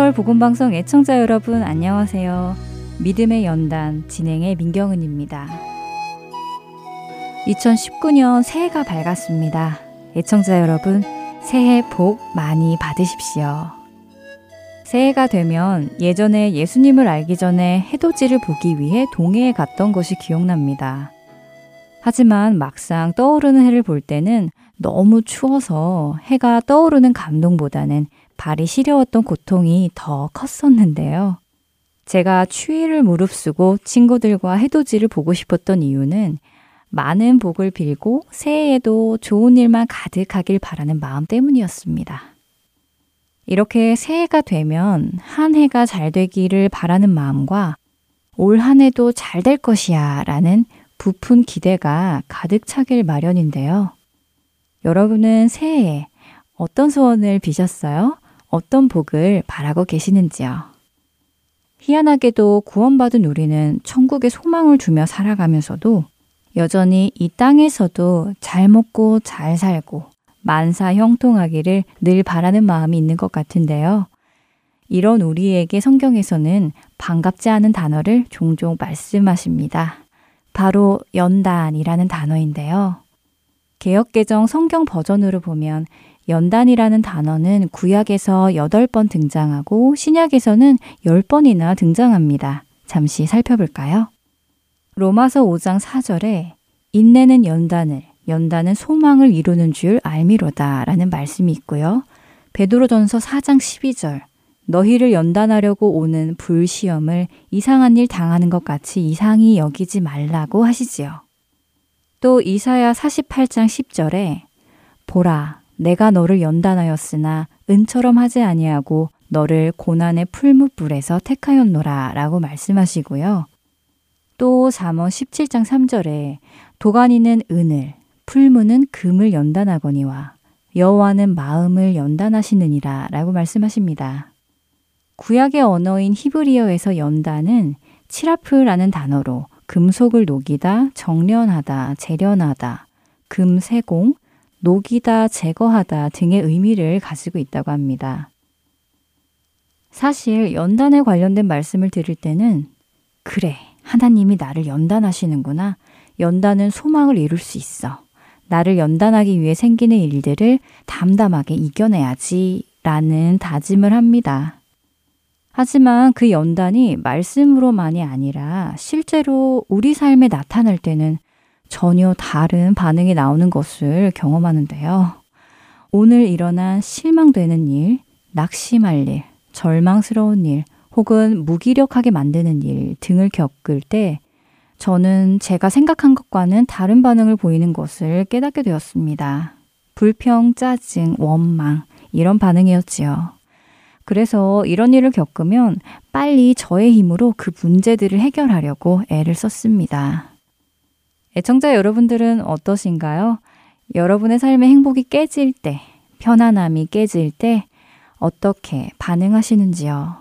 서울 복음방송 애청자 여러분 안녕하세요. 믿음의 연단 진행의 민경은입니다. 2019년 새해가 밝았습니다. 애청자 여러분 새해 복 많이 받으십시오. 새해가 되면 예전에 예수님을 알기 전에 해돋이를 보기 위해 동해에 갔던 것이 기억납니다. 하지만 막상 떠오르는 해를 볼 때는 너무 추워서 해가 떠오르는 감동보다는 발이 시려웠던 고통이 더 컸었는데요. 제가 추위를 무릅쓰고 친구들과 해돋이를 보고 싶었던 이유는 많은 복을 빌고 새해에도 좋은 일만 가득하길 바라는 마음 때문이었습니다. 이렇게 새해가 되면 한 해가 잘 되기를 바라는 마음과 올 한 해도 잘 될 것이야 라는 부푼 기대가 가득 차길 마련인데요. 여러분은 새해에 어떤 소원을 비셨어요? 어떤 복을 바라고 계시는지요? 희한하게도 구원받은 우리는 천국에 소망을 두며 살아가면서도 여전히 이 땅에서도 잘 먹고 잘 살고 만사 형통하기를 늘 바라는 마음이 있는 것 같은데요. 이런 우리에게 성경에서는 반갑지 않은 단어를 종종 말씀하십니다. 바로 연단이라는 단어인데요. 개혁개정 성경 버전으로 보면 연단이라는 단어는 구약에서 8번 등장하고 신약에서는 10번이나 등장합니다. 잠시 살펴볼까요? 로마서 5장 4절에 인내는 연단을, 연단은 소망을 이루는 줄 알미로다 라는 말씀이 있고요. 베드로전서 4장 12절 너희를 연단하려고 오는 불시험을 이상한 일 당하는 것 같이 이상히 여기지 말라고 하시지요. 또 이사야 48장 10절에 보라 내가 너를 연단하였으나 은처럼 하지 아니하고 너를 고난의 풀무불에서 택하였노라 라고 말씀하시고요. 또 잠언 17장 3절에 도가니는 은을, 풀무는 금을 연단하거니와 여호와는 마음을 연단하시느니라 라고 말씀하십니다. 구약의 언어인 히브리어에서 연단은 치라프라는 단어로 금속을 녹이다, 정련하다, 재련하다, 금세공, 녹이다, 제거하다 등의 의미를 가지고 있다고 합니다. 사실 연단에 관련된 말씀을 들을 때는 그래, 하나님이 나를 연단하시는구나. 연단은 소망을 이룰 수 있어. 나를 연단하기 위해 생기는 일들을 담담하게 이겨내야지 라는 다짐을 합니다. 하지만 그 연단이 말씀으로만이 아니라 실제로 우리 삶에 나타날 때는 전혀 다른 반응이 나오는 것을 경험하는데요. 오늘 일어난 실망되는 일, 낙심할 일, 절망스러운 일, 혹은 무기력하게 만드는 일 등을 겪을 때 저는 제가 생각한 것과는 다른 반응을 보이는 것을 깨닫게 되었습니다. 불평, 짜증, 원망, 이런 반응이었지요. 그래서 이런 일을 겪으면 빨리 저의 힘으로 그 문제들을 해결하려고 애를 썼습니다. 애청자 여러분들은 어떠신가요? 여러분의 삶의 행복이 깨질 때, 편안함이 깨질 때 어떻게 반응하시는지요?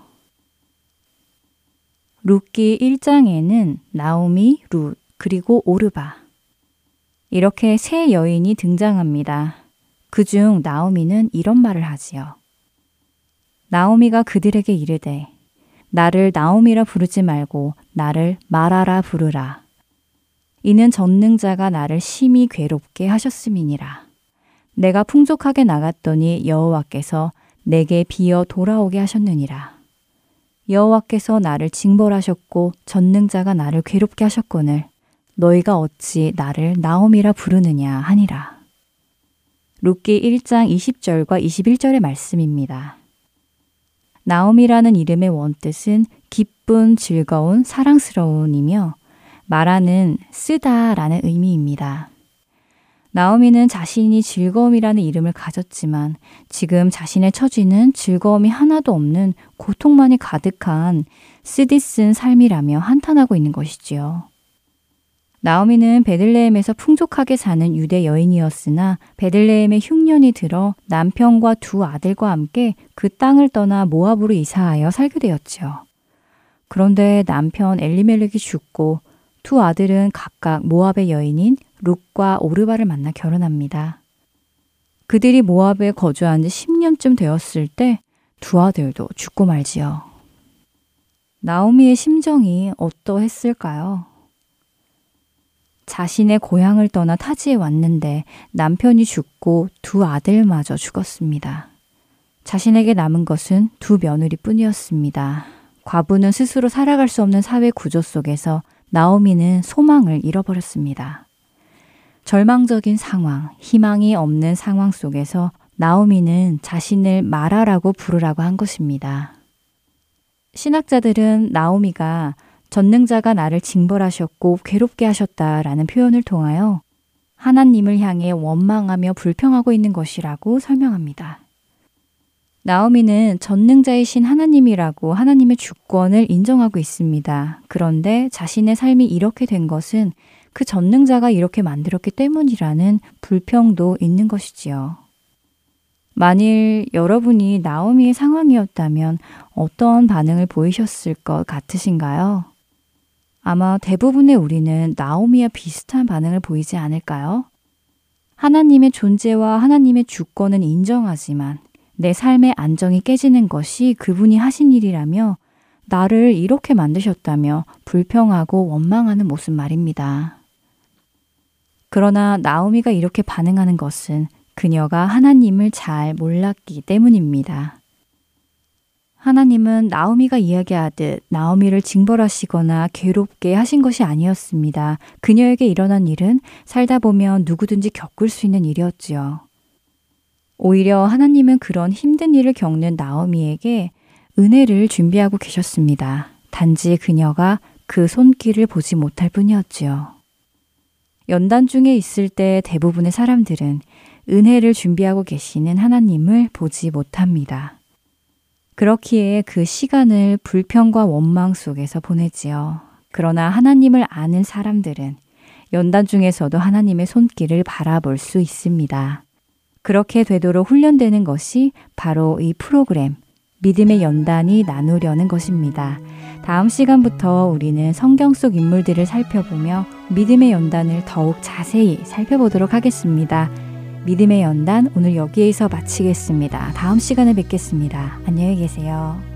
룻기 1장에는 나오미, 룻, 그리고 오르바. 이렇게 세 여인이 등장합니다. 그중 나오미는 이런 말을 하지요. 나오미가 그들에게 이르되, 나를 나오미라 부르지 말고 나를 마라라 부르라. 이는 전능자가 나를 심히 괴롭게 하셨음이니라. 내가 풍족하게 나갔더니 여호와께서 내게 비어 돌아오게 하셨느니라. 여호와께서 나를 징벌하셨고 전능자가 나를 괴롭게 하셨거늘 너희가 어찌 나를 나옴이라 부르느냐 하니라. 룻기 1장 20절과 21절의 말씀입니다. 나옴이라는 이름의 원뜻은 기쁜, 즐거운, 사랑스러운이며 말하는 쓰다 라는 의미입니다. 나오미는 자신이 즐거움이라는 이름을 가졌지만 지금 자신의 처지는 즐거움이 하나도 없는 고통만이 가득한 쓰디쓴 삶이라며 한탄하고 있는 것이지요. 나오미는 베들레헴에서 풍족하게 사는 유대 여인이었으나 베들레헴에 흉년이 들어 남편과 두 아들과 함께 그 땅을 떠나 모압으로 이사하여 살게 되었지요. 그런데 남편 엘리멜렉이 죽고 두 아들은 각각 모압의 여인인 룩과 오르바를 만나 결혼합니다. 그들이 모압에 거주한 지 10년쯤 되었을 때 두 아들도 죽고 말지요. 나오미의 심정이 어떠했을까요? 자신의 고향을 떠나 타지에 왔는데 남편이 죽고 두 아들마저 죽었습니다. 자신에게 남은 것은 두 며느리 뿐이었습니다. 과부는 스스로 살아갈 수 없는 사회 구조 속에서 나오미는 소망을 잃어버렸습니다. 절망적인 상황, 희망이 없는 상황 속에서 나오미는 자신을 마라라고 부르라고 한 것입니다. 신학자들은 나오미가 전능자가 나를 징벌하셨고 괴롭게 하셨다라는 표현을 통하여 하나님을 향해 원망하며 불평하고 있는 것이라고 설명합니다. 나오미는 전능자이신 하나님이라고 하나님의 주권을 인정하고 있습니다. 그런데 자신의 삶이 이렇게 된 것은 그 전능자가 이렇게 만들었기 때문이라는 불평도 있는 것이지요. 만일 여러분이 나오미의 상황이었다면 어떤 반응을 보이셨을 것 같으신가요? 아마 대부분의 우리는 나오미와 비슷한 반응을 보이지 않을까요? 하나님의 존재와 하나님의 주권은 인정하지만 내 삶의 안정이 깨지는 것이 그분이 하신 일이라며 나를 이렇게 만드셨다며 불평하고 원망하는 모습 말입니다. 그러나 나오미가 이렇게 반응하는 것은 그녀가 하나님을 잘 몰랐기 때문입니다. 하나님은 나오미가 이야기하듯 나오미를 징벌하시거나 괴롭게 하신 것이 아니었습니다. 그녀에게 일어난 일은 살다 보면 누구든지 겪을 수 있는 일이었지요. 오히려 하나님은 그런 힘든 일을 겪는 나오미에게 은혜를 준비하고 계셨습니다. 단지 그녀가 그 손길을 보지 못할 뿐이었지요. 연단 중에 있을 때 대부분의 사람들은 은혜를 준비하고 계시는 하나님을 보지 못합니다. 그렇기에 그 시간을 불평과 원망 속에서 보내지요. 그러나 하나님을 아는 사람들은 연단 중에서도 하나님의 손길을 바라볼 수 있습니다. 그렇게 되도록 훈련되는 것이 바로 이 프로그램, 믿음의 연단이 나누려는 것입니다. 다음 시간부터 우리는 성경 속 인물들을 살펴보며 믿음의 연단을 더욱 자세히 살펴보도록 하겠습니다. 믿음의 연단 오늘 여기에서 마치겠습니다. 다음 시간에 뵙겠습니다. 안녕히 계세요.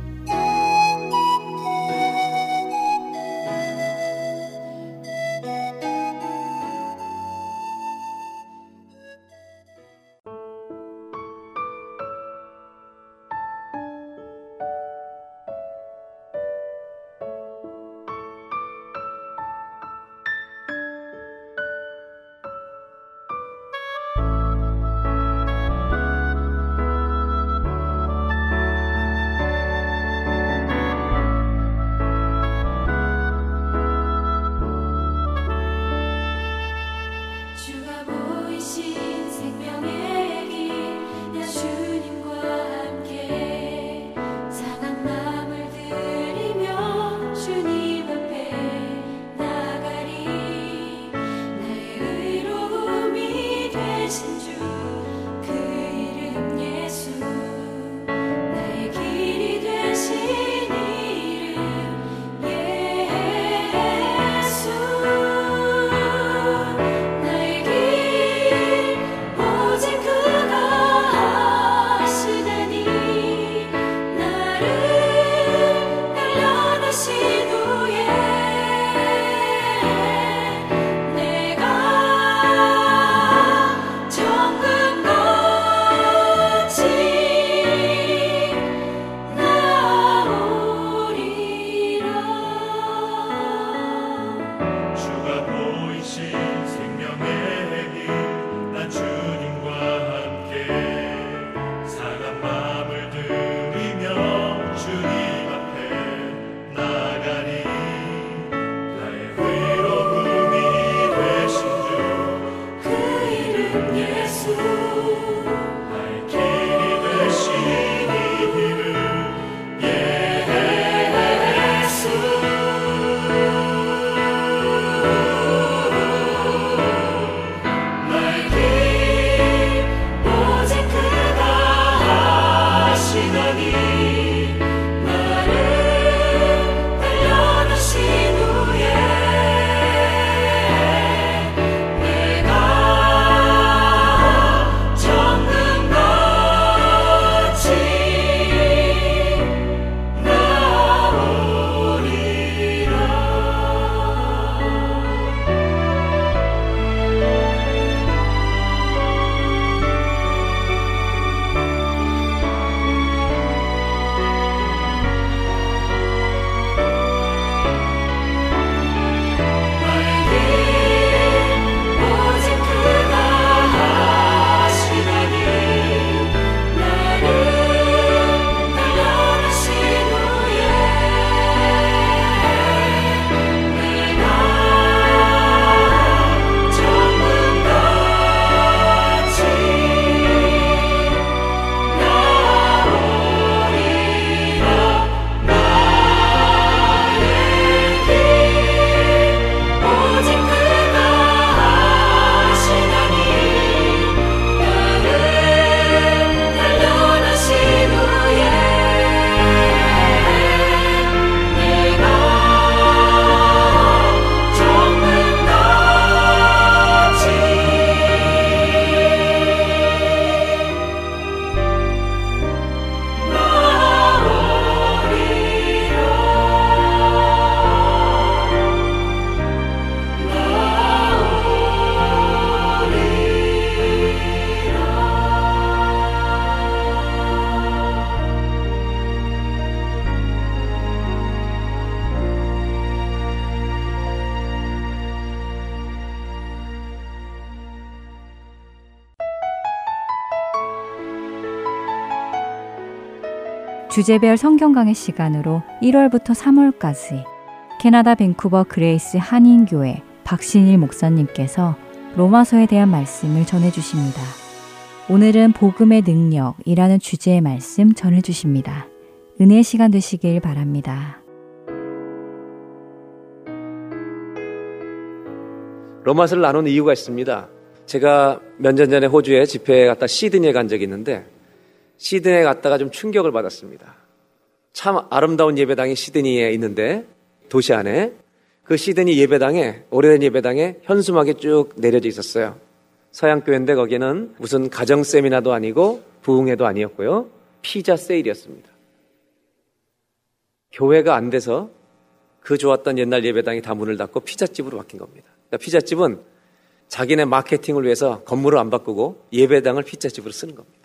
주제별 성경 강의 시간으로 1월부터 3월까지 캐나다 밴쿠버 그레이스 한인교회 박신일 목사님께서 로마서에 대한 말씀을 전해 주십니다. 오늘은 복음의 능력이라는 주제의 말씀 전해 주십니다. 은혜의 시간 되시길 바랍니다. 로마서를 나눈 이유가 있습니다. 제가 몇 년 전에 호주에 집회에 갔다 시드니에 간 적이 있는데 시드니에 갔다가 좀 충격을 받았습니다. 참 아름다운 예배당이 시드니에 있는데 도시 안에 그 시드니 예배당에 오래된 예배당에 현수막이 쭉 내려져 있었어요. 서양 교회인데 거기는 무슨 가정 세미나도 아니고 부흥회도 아니었고요. 피자 세일이었습니다. 교회가 안 돼서 그 좋았던 옛날 예배당이 다 문을 닫고 피자집으로 바뀐 겁니다. 그러니까 피자집은 자기네 마케팅을 위해서 건물을 안 바꾸고 예배당을 피자집으로 쓰는 겁니다.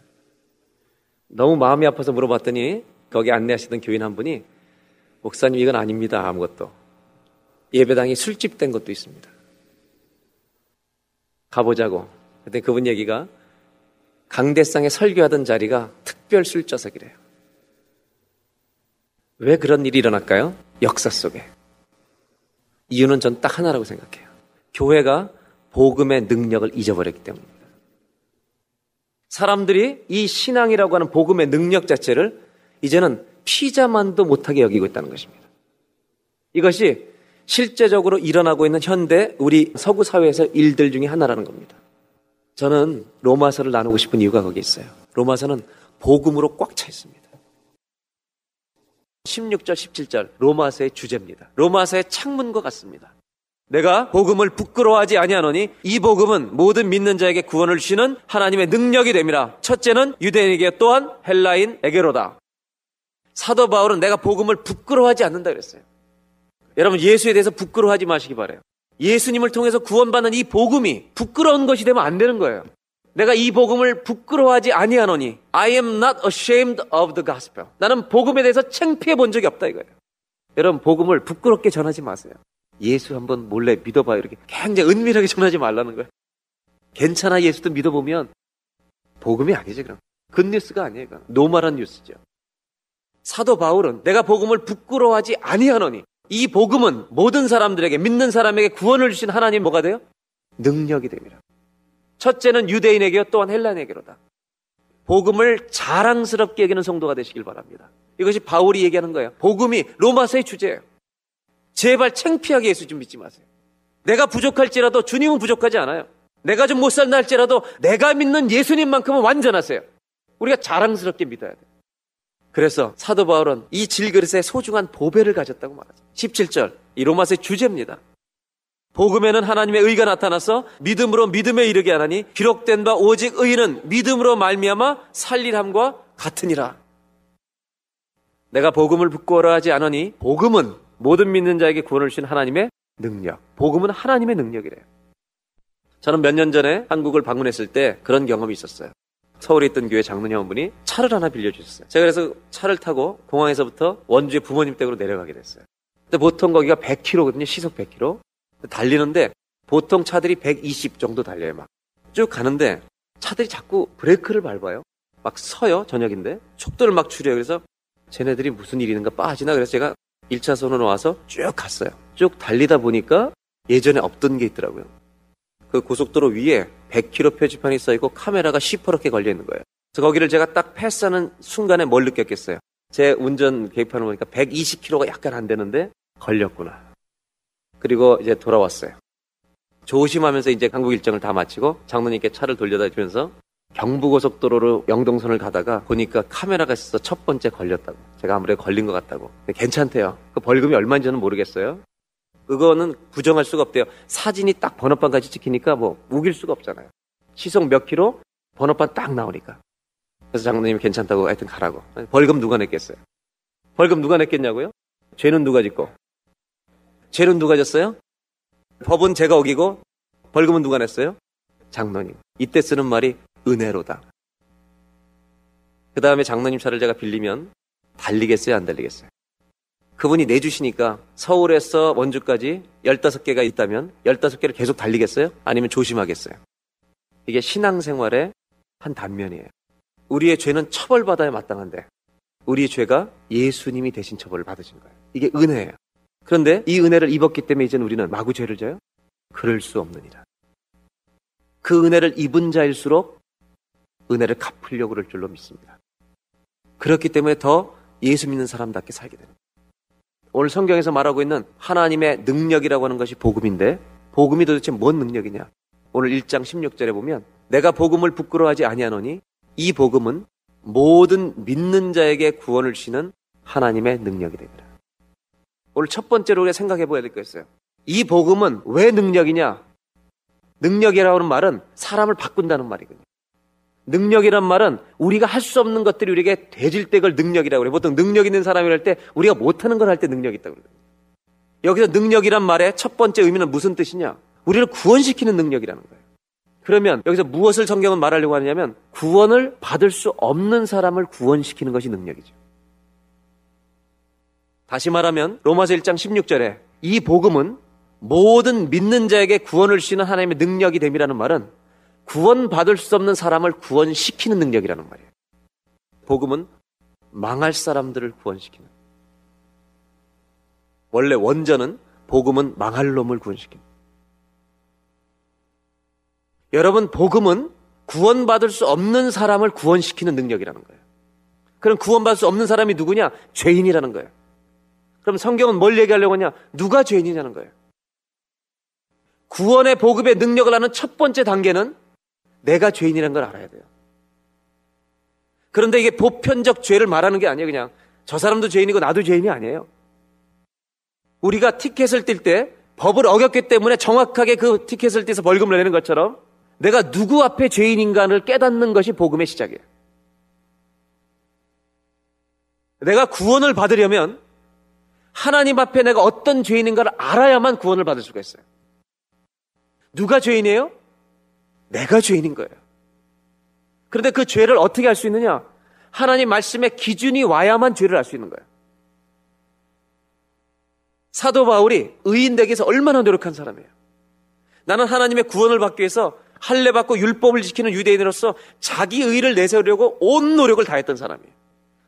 너무 마음이 아파서 물어봤더니 거기 안내하시던 교인 한 분이 목사님 이건 아닙니다. 아무것도. 예배당이 술집 된 것도 있습니다. 가보자고. 그때 그분 얘기가 강대상에 설교하던 자리가 특별 술자석이래요. 왜 그런 일이 일어날까요? 역사 속에. 이유는 전 딱 하나라고 생각해요. 교회가 복음의 능력을 잊어버렸기 때문입니다. 사람들이 이 신앙이라고 하는 복음의 능력 자체를 이제는 피자만도 못하게 여기고 있다는 것입니다. 이것이 실제적으로 일어나고 있는 현대 우리 서구 사회에서 일들 중에 하나라는 겁니다. 저는 로마서를 나누고 싶은 이유가 거기 있어요. 로마서는 복음으로 꽉 차 있습니다. 16절, 17절 로마서의 주제입니다. 로마서의 창문과 같습니다. 내가 복음을 부끄러워하지 아니하노니 이 복음은 모든 믿는 자에게 구원을 주시는 하나님의 능력이 됨이라. 첫째는 유대인에게 또한 헬라인에게로다. 사도 바울은 내가 복음을 부끄러워하지 않는다 그랬어요. 여러분 예수에 대해서 부끄러워하지 마시기 바래요. 예수님을 통해서 구원받는 이 복음이 부끄러운 것이 되면 안 되는 거예요. 내가 이 복음을 부끄러워하지 아니하노니 I am not ashamed of the gospel. 나는 복음에 대해서 창피해 본 적이 없다 이거예요. 여러분 복음을 부끄럽게 전하지 마세요. 예수 한번 몰래 믿어봐요. 이렇게 굉장히 은밀하게 전하지 말라는 거예요. 괜찮아 예수도 믿어보면 복음이 아니지 그럼. 굿뉴스가 아니에요. 이건. 노말한 뉴스죠. 사도 바울은 내가 복음을 부끄러워하지 아니하노니 이 복음은 모든 사람들에게 믿는 사람에게 구원을 주신 하나님 뭐가 돼요? 능력이 됩니다. 첫째는 유대인에게요 또한 헬란에게로다. 복음을 자랑스럽게 여기는 성도가 되시길 바랍니다. 이것이 바울이 얘기하는 거예요. 복음이 로마서의 주제예요. 제발 창피하게 예수 좀 믿지 마세요. 내가 부족할지라도 주님은 부족하지 않아요. 내가 좀 못 살나 할지라도 내가 믿는 예수님만큼은 완전하세요. 우리가 자랑스럽게 믿어야 돼요. 그래서 사도 바울은 이 질그릇에 소중한 보배를 가졌다고 말하죠. 17절 이 로마서의 주제입니다. 복음에는 하나님의 의가 나타나서 믿음으로 믿음에 이르게 하나니 기록된 바 오직 의는 믿음으로 말미암아 살릴함과 같으니라. 내가 복음을 부끄러워하지 않으니 복음은 모든 믿는 자에게 구원을 주신 하나님의 능력. 복음은 하나님의 능력이래요. 저는 몇 년 전에 한국을 방문했을 때 그런 경험이 있었어요. 서울에 있던 교회 장로님 한 분이 차를 하나 빌려주셨어요. 제가 그래서 차를 타고 공항에서부터 원주의 부모님 댁으로 내려가게 됐어요. 근데 보통 거기가 100km거든요. 시속 100km. 달리는데 보통 차들이 120 정도 달려요. 막 쭉 가는데 차들이 자꾸 브레이크를 밟아요. 막 서요. 저녁인데 속도를 막 줄여요. 그래서 쟤네들이 무슨 일이 있는가 빠지나 그래서 제가 1차선으로 와서 쭉 갔어요. 쭉 달리다 보니까 예전에 없던 게 있더라고요. 그 고속도로 위에 100km 표지판이 써 있고 카메라가 시퍼렇게 걸려 있는 거예요. 그래서 거기를 제가 딱 패스하는 순간에 뭘 느꼈겠어요. 제 운전 계획판을 보니까 120km가 약간 안 되는데 걸렸구나. 그리고 이제 돌아왔어요. 조심하면서 이제 한국 일정을 다 마치고 장로님께 차를 돌려다 주면서 경부고속도로로 영동선을 가다가 보니까 카메라가 있어서 첫 번째 걸렸다고. 제가 아무래도 걸린 것 같다고. 괜찮대요. 그 벌금이 얼마인지는 모르겠어요. 그거는 부정할 수가 없대요. 사진이 딱 번호판까지 찍히니까 뭐 우길 수가 없잖아요. 시속 몇 킬로? 번호판 딱 나오니까. 그래서 장로님이 괜찮다고 하여튼 가라고. 벌금 누가 냈겠어요? 벌금 누가 냈겠냐고요? 죄는 누가 짓고? 죄는 누가 졌어요? 법은 제가 어기고 벌금은 누가 냈어요? 장로님. 이때 쓰는 말이 은혜로다. 그 다음에 장로님 차를 제가 빌리면 달리겠어요? 안 달리겠어요? 그분이 내주시니까 서울에서 원주까지 15개가 있다면 15개를 계속 달리겠어요? 아니면 조심하겠어요? 이게 신앙생활의 한 단면이에요. 우리의 죄는 처벌받아야 마땅한데 우리 죄가 예수님이 대신 처벌을 받으신 거예요. 이게 은혜예요. 그런데 이 은혜를 입었기 때문에 이제는 우리는 마구 죄를 져요? 그럴 수 없느니라. 그 은혜를 입은 자일수록 은혜를 갚으려고 그럴 줄로 믿습니다. 그렇기 때문에 더 예수 믿는 사람답게 살게 됩니다. 오늘 성경에서 말하고 있는 하나님의 능력이라고 하는 것이 복음인데 복음이 도대체 뭔 능력이냐? 오늘 1장 16절에 보면 내가 복음을 부끄러워하지 아니하노니 이 복음은 모든 믿는 자에게 구원을 주시는 하나님의 능력이 됩니다. 오늘 첫 번째로 우리가 생각해 보아야 될거 있어요. 이 복음은 왜 능력이냐? 능력이라고 하는 말은 사람을 바꾼다는 말이거든요. 능력이란 말은 우리가 할 수 없는 것들이 우리에게 되질 때 그걸 능력이라고 그래요. 보통 능력 있는 사람이랄 때 우리가 못하는 걸 할 때 능력이 있다고 그래요. 여기서 능력이란 말의 첫 번째 의미는 무슨 뜻이냐? 우리를 구원시키는 능력이라는 거예요. 그러면 여기서 무엇을 성경은 말하려고 하느냐면 구원을 받을 수 없는 사람을 구원시키는 것이 능력이죠. 다시 말하면 로마서 1장 16절에 이 복음은 모든 믿는 자에게 구원을 주시는 하나님의 능력이 됨이라는 말은 구원받을 수 없는 사람을 구원시키는 능력이라는 말이에요. 복음은 망할 사람들을 구원시키는. 원래 원전은 복음은 망할 놈을 구원시키는. 여러분, 복음은 구원받을 수 없는 사람을 구원시키는 능력이라는 거예요. 그럼 구원받을 수 없는 사람이 누구냐? 죄인이라는 거예요. 그럼 성경은 뭘 얘기하려고 하냐? 누가 죄인이냐는 거예요. 구원의 복음의 능력을 하는 첫 번째 단계는 내가 죄인이라는 걸 알아야 돼요. 그런데 이게 보편적 죄를 말하는 게 아니에요. 그냥 저 사람도 죄인이고 나도 죄인이 아니에요. 우리가 티켓을 뛸 때 법을 어겼기 때문에 정확하게 그 티켓을 떼서 벌금을 내는 것처럼 내가 누구 앞에 죄인인가를 깨닫는 것이 복음의 시작이에요. 내가 구원을 받으려면 하나님 앞에 내가 어떤 죄인인가를 알아야만 구원을 받을 수가 있어요. 누가 죄인이에요? 내가 죄인인 거예요. 그런데 그 죄를 어떻게 알 수 있느냐? 하나님 말씀의 기준이 와야만 죄를 알 수 있는 거예요. 사도 바울이 의인 되기 위해서 얼마나 노력한 사람이에요. 나는 하나님의 구원을 받기 위해서 할례 받고 율법을 지키는 유대인으로서 자기 의를 내세우려고 온 노력을 다했던 사람이에요.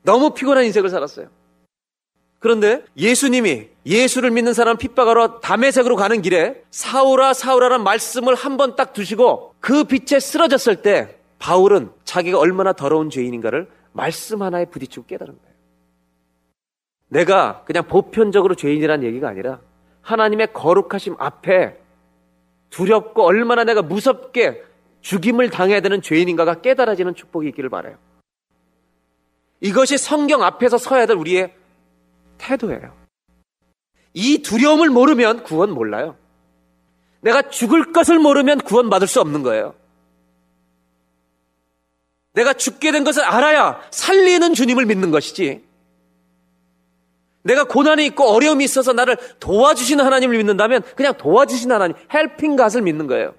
너무 피곤한 인생을 살았어요. 그런데 예수님이 예수를 믿는 사람 핍박하러 담에색으로 가는 길에 사울아 사울아라는 말씀을 한 번 딱 두시고 그 빛에 쓰러졌을 때 바울은 자기가 얼마나 더러운 죄인인가를 말씀 하나에 부딪히고 깨달은 거예요. 내가 그냥 보편적으로 죄인이라는 얘기가 아니라 하나님의 거룩하심 앞에 두렵고 얼마나 내가 무섭게 죽임을 당해야 되는 죄인인가가 깨달아지는 축복이 있기를 바라요. 이것이 성경 앞에서 서야 될 우리의 태도예요. 이 두려움을 모르면 구원 몰라요. 내가 죽을 것을 모르면 구원 받을 수 없는 거예요. 내가 죽게 된 것을 알아야 살리는 주님을 믿는 것이지. 내가 고난이 있고 어려움이 있어서 나를 도와주시는 하나님을 믿는다면 그냥 도와주시는 하나님, 헬핑 갓을 믿는 거예요.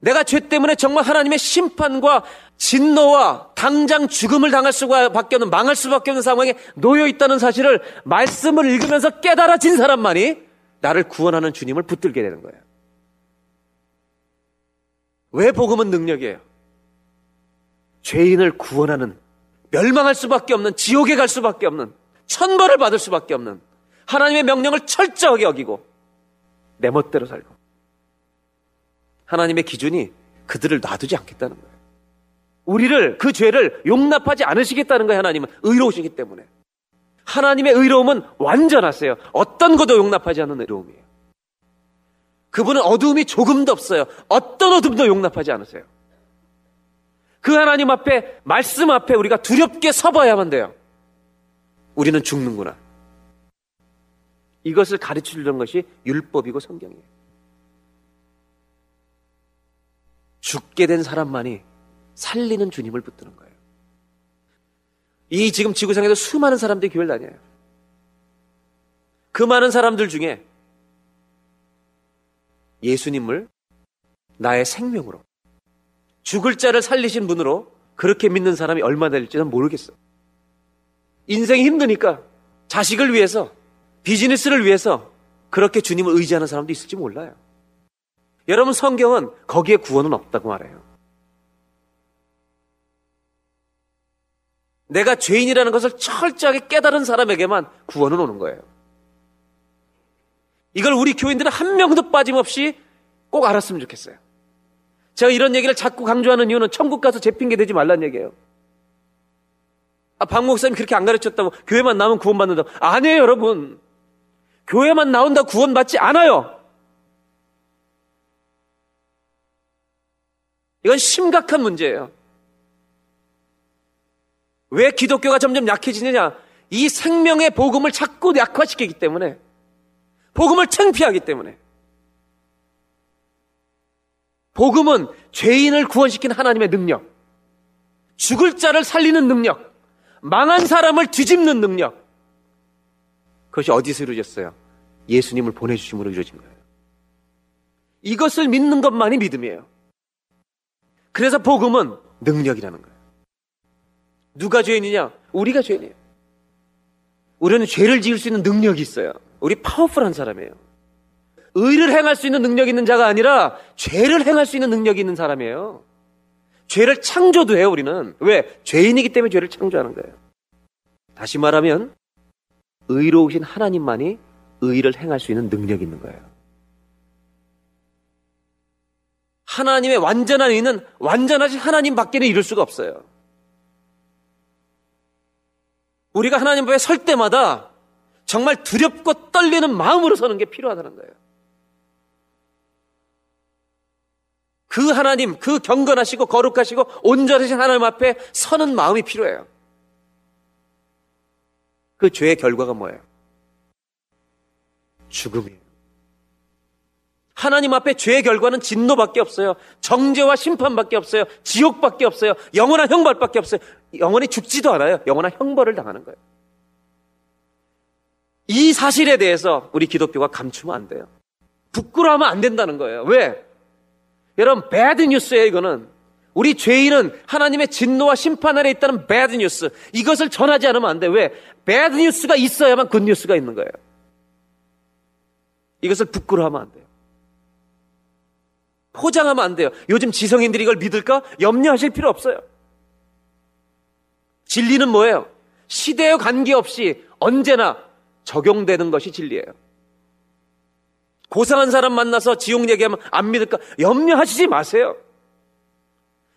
내가 죄 때문에 정말 하나님의 심판과 진노와 당장 죽음을 당할 수밖에 없는 망할 수밖에 없는 상황에 놓여 있다는 사실을 말씀을 읽으면서 깨달아진 사람만이 나를 구원하는 주님을 붙들게 되는 거예요. 왜 복음은 능력이에요? 죄인을 구원하는 멸망할 수밖에 없는 지옥에 갈 수밖에 없는 천벌을 받을 수밖에 없는 하나님의 명령을 철저하게 어기고 내 멋대로 살고 하나님의 기준이 그들을 놔두지 않겠다는 거예요. 우리를 그 죄를 용납하지 않으시겠다는 거예요. 하나님은 의로우시기 때문에 하나님의 의로움은 완전하세요. 어떤 것도 용납하지 않는 의로움이에요. 그분은 어두움이 조금도 없어요. 어떤 어둠도 용납하지 않으세요. 그 하나님 앞에, 말씀 앞에 우리가 두렵게 서봐야만 돼요. 우리는 죽는구나. 이것을 가르쳐 주는 것이 율법이고 성경이에요. 죽게 된 사람만이 살리는 주님을 붙드는 거예요. 이 지금 지구상에도 수많은 사람들이 교회를 다녀요. 그 많은 사람들 중에 예수님을 나의 생명으로 죽을 자를 살리신 분으로 그렇게 믿는 사람이 얼마나 될지는 모르겠어. 인생이 힘드니까 자식을 위해서 비즈니스를 위해서 그렇게 주님을 의지하는 사람도 있을지 몰라요. 여러분 성경은 거기에 구원은 없다고 말해요. 내가 죄인이라는 것을 철저하게 깨달은 사람에게만 구원은 오는 거예요. 이걸 우리 교인들은 한 명도 빠짐없이 꼭 알았으면 좋겠어요. 제가 이런 얘기를 자꾸 강조하는 이유는 천국 가서 제 핑계 대지 말란 얘기예요. 아, 박 목사님 그렇게 안 가르쳤다고 교회만 나오면 구원받는다고. 아니에요, 여러분. 교회만 나온다 구원받지 않아요. 이건 심각한 문제예요. 왜 기독교가 점점 약해지느냐? 이 생명의 복음을 자꾸 약화시키기 때문에. 복음을 창피하기 때문에. 복음은 죄인을 구원시킨 하나님의 능력. 죽을 자를 살리는 능력. 망한 사람을 뒤집는 능력. 그것이 어디서 이루어졌어요? 예수님을 보내주심으로 이루어진 거예요. 이것을 믿는 것만이 믿음이에요. 그래서 복음은 능력이라는 거예요. 누가 죄인이냐? 우리가 죄인이에요. 우리는 죄를 지을 수 있는 능력이 있어요. 우리 파워풀한 사람이에요. 의를 행할 수 있는 능력이 있는 자가 아니라 죄를 행할 수 있는 능력이 있는 사람이에요. 죄를 창조도 해요, 우리는. 왜? 죄인이기 때문에 죄를 창조하는 거예요. 다시 말하면, 의로우신 하나님만이 의를 행할 수 있는 능력이 있는 거예요. 하나님의 완전한 의는 완전하신 하나님 밖에는 이룰 수가 없어요. 우리가 하나님 앞에 설 때마다 정말 두렵고 떨리는 마음으로 서는 게 필요하다는 거예요. 그 하나님, 그 경건하시고 거룩하시고 온전하신 하나님 앞에 서는 마음이 필요해요. 그 죄의 결과가 뭐예요? 죽음이에요. 하나님 앞에 죄의 결과는 진노밖에 없어요. 정죄와 심판밖에 없어요. 지옥밖에 없어요. 영원한 형벌밖에 없어요. 영원히 죽지도 않아요. 영원한 형벌을 당하는 거예요. 이 사실에 대해서 우리 기독교가 감추면 안 돼요. 부끄러워하면 안 된다는 거예요. 왜? 여러분, bad news예요, 이거는. 우리 죄인은 하나님의 진노와 심판 아래 있다는 bad news. 이것을 전하지 않으면 안 돼. 왜? bad news가 있어야만 good news가 있는 거예요. 이것을 부끄러워하면 안 돼요. 포장하면 안 돼요. 요즘 지성인들이 이걸 믿을까? 염려하실 필요 없어요. 진리는 뭐예요? 시대에 관계없이 언제나 적용되는 것이 진리예요. 고상한 사람 만나서 지옥 얘기하면 안 믿을까? 염려하시지 마세요.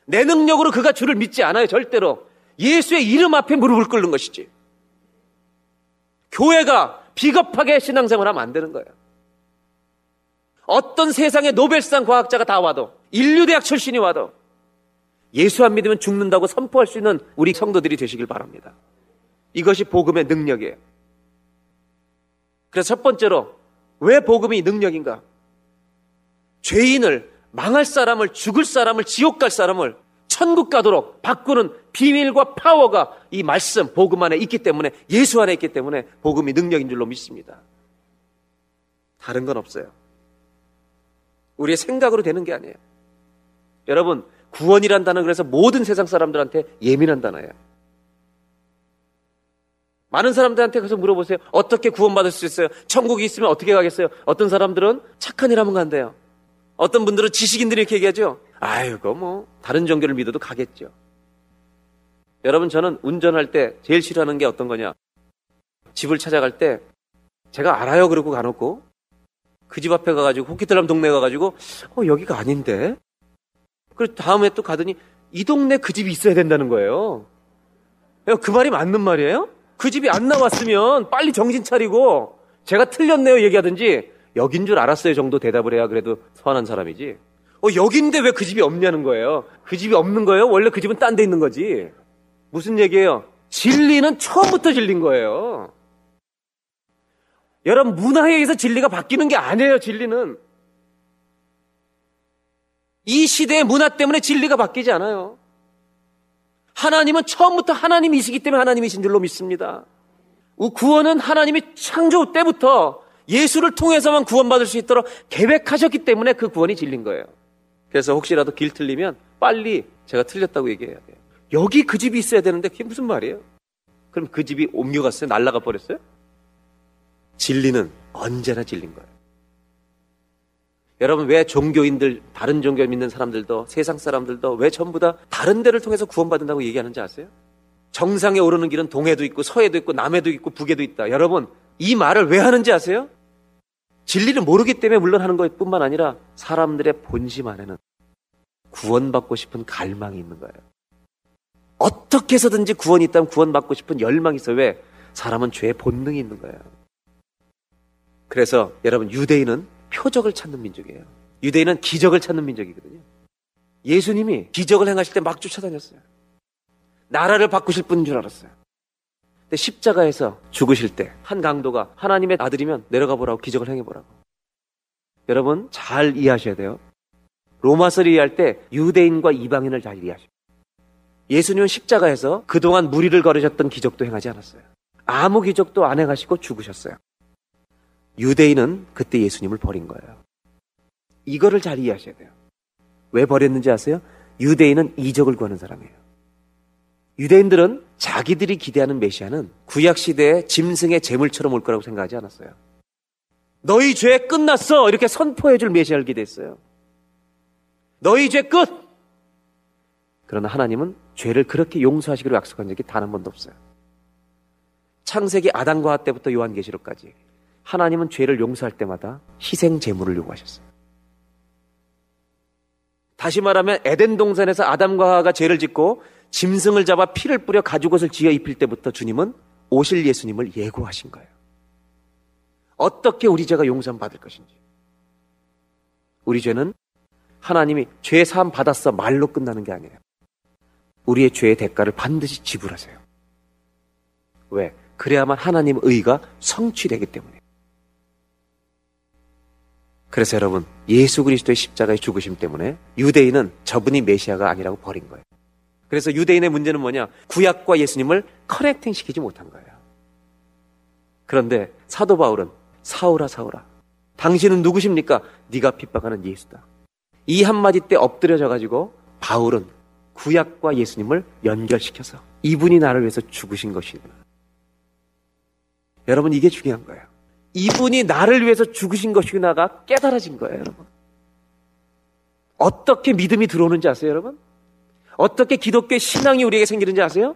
내 능력으로 그가 주를 믿지 않아요, 절대로. 예수의 이름 앞에 무릎을 꿇는 것이지. 교회가 비겁하게 신앙생활 하면 안 되는 거예요. 어떤 세상의 노벨상 과학자가 다 와도, 인류대학 출신이 와도, 예수 안 믿으면 죽는다고 선포할 수 있는 우리 성도들이 되시길 바랍니다. 이것이 복음의 능력이에요. 그래서 첫 번째로 왜 복음이 능력인가? 죄인을 망할 사람을 죽을 사람을 지옥 갈 사람을 천국 가도록 바꾸는 비밀과 파워가 이 말씀 복음 안에 있기 때문에 예수 안에 있기 때문에 복음이 능력인 줄로 믿습니다. 다른 건 없어요. 우리의 생각으로 되는 게 아니에요. 여러분 구원이란 단어 그래서 모든 세상 사람들한테 예민한 단어예요. 많은 사람들한테 가서 물어보세요. 어떻게 구원받을 수 있어요? 천국이 있으면 어떻게 가겠어요? 어떤 사람들은 착한 일 하면 간대요. 어떤 분들은 지식인들이 이렇게 얘기하죠. 아유, 그 뭐, 다른 종교를 믿어도 가겠죠. 여러분, 저는 운전할 때 제일 싫어하는 게 어떤 거냐? 집을 찾아갈 때 제가 알아요. 그러고 가놓고 그 집 앞에 가가지고 호키틀람 동네 가가지고 어, 여기가 아닌데? 그리고 다음에 또 가더니 이 동네 그 집이 있어야 된다는 거예요. 그 말이 맞는 말이에요? 그 집이 안 나왔으면 빨리 정신 차리고 제가 틀렸네요 얘기하든지 여긴 줄 알았어요 정도 대답을 해야 그래도 선한 사람이지. 어, 여긴데 왜 그 집이 없냐는 거예요. 그 집이 없는 거예요? 원래 그 집은 딴 데 있는 거지. 무슨 얘기예요? 진리는 처음부터 진리인 거예요. 여러분, 문화에 의해서 진리가 바뀌는 게 아니에요, 진리는. 이 시대의 문화 때문에 진리가 바뀌지 않아요. 하나님은 처음부터 하나님이시기 때문에 하나님이신 줄로 믿습니다. 구원은 하나님이 창조 때부터 예수를 통해서만 구원받을 수 있도록 계획하셨기 때문에 그 구원이 진린 거예요. 그래서 혹시라도 길 틀리면 빨리 제가 틀렸다고 얘기해야 돼요. 여기 그 집이 있어야 되는데 그게 무슨 말이에요? 그럼 그 집이 옮겨갔어요? 날라가 버렸어요? 진리는 언제나 진린 거예요. 여러분 왜 종교인들 다른 종교 믿는 사람들도 세상 사람들도 왜 전부 다 다른 데를 통해서 구원받는다고 얘기하는지 아세요? 정상에 오르는 길은 동해도 있고 서해도 있고 남해도 있고 북에도 있다. 여러분, 이 말을 왜 하는지 아세요? 진리를 모르기 때문에 물론 하는 것 뿐만 아니라 사람들의 본심 안에는 구원받고 싶은 갈망이 있는 거예요. 어떻게 해서든지 구원이 있다면 구원받고 싶은 열망이 있어요. 왜? 사람은 죄의 본능이 있는 거예요. 그래서 여러분, 유대인은 표적을 찾는 민족이에요. 유대인은 기적을 찾는 민족이거든요. 예수님이 기적을 행하실 때 막 쫓아다녔어요. 나라를 바꾸실 분인 줄 알았어요. 근데 십자가에서 죽으실 때 한 강도가 하나님의 아들이면 내려가 보라고 기적을 행해 보라고. 여러분 잘 이해하셔야 돼요. 로마서를 이해할 때 유대인과 이방인을 잘 이해하십시오. 예수님은 십자가에서 그동안 무리를 걸으셨던 기적도 행하지 않았어요. 아무 기적도 안 행하시고 죽으셨어요. 유대인은 그때 예수님을 버린 거예요. 이거를 잘 이해하셔야 돼요. 왜 버렸는지 아세요? 유대인은 이적을 구하는 사람이에요. 유대인들은 자기들이 기대하는 메시아는 구약 시대의 짐승의 재물처럼 올 거라고 생각하지 않았어요. 너희 죄 끝났어 이렇게 선포해 줄 메시아를 기대했어요. 너희 죄 끝. 그러나 하나님은 죄를 그렇게 용서하시기로 약속한 적이 단 한 번도 없어요. 창세기 아담과 하 때부터 요한계시록까지 하나님은 죄를 용서할 때마다 희생 제물을 요구하셨어요. 다시 말하면 에덴 동산에서 아담과 하가 죄를 짓고 짐승을 잡아 피를 뿌려 가죽옷을 지어 입힐 때부터 주님은 오실 예수님을 예고하신 거예요. 어떻게 우리 죄가 용서 받을 것인지. 우리 죄는 하나님이 죄 사함 받았어 말로 끝나는 게 아니에요. 우리의 죄의 대가를 반드시 지불하세요. 왜? 그래야만 하나님 의가 성취되기 때문에. 그래서 여러분, 예수 그리스도의 십자가의 죽으심 때문에 유대인은 저분이 메시아가 아니라고 버린 거예요. 그래서 유대인의 문제는 뭐냐? 구약과 예수님을 커넥팅 시키지 못한 거예요. 그런데 사도 바울은 사울아 사울아 당신은 누구십니까? 네가 핍박하는 예수다. 이 한마디 때 엎드려져 가지고 바울은 구약과 예수님을 연결시켜서 이분이 나를 위해서 죽으신 것이구나. 여러분 이게 중요한 거예요. 이분이 나를 위해서 죽으신 것이구나가 깨달아진 거예요, 여러분. 어떻게 믿음이 들어오는지 아세요, 여러분? 어떻게 기독교 신앙이 우리에게 생기는지 아세요?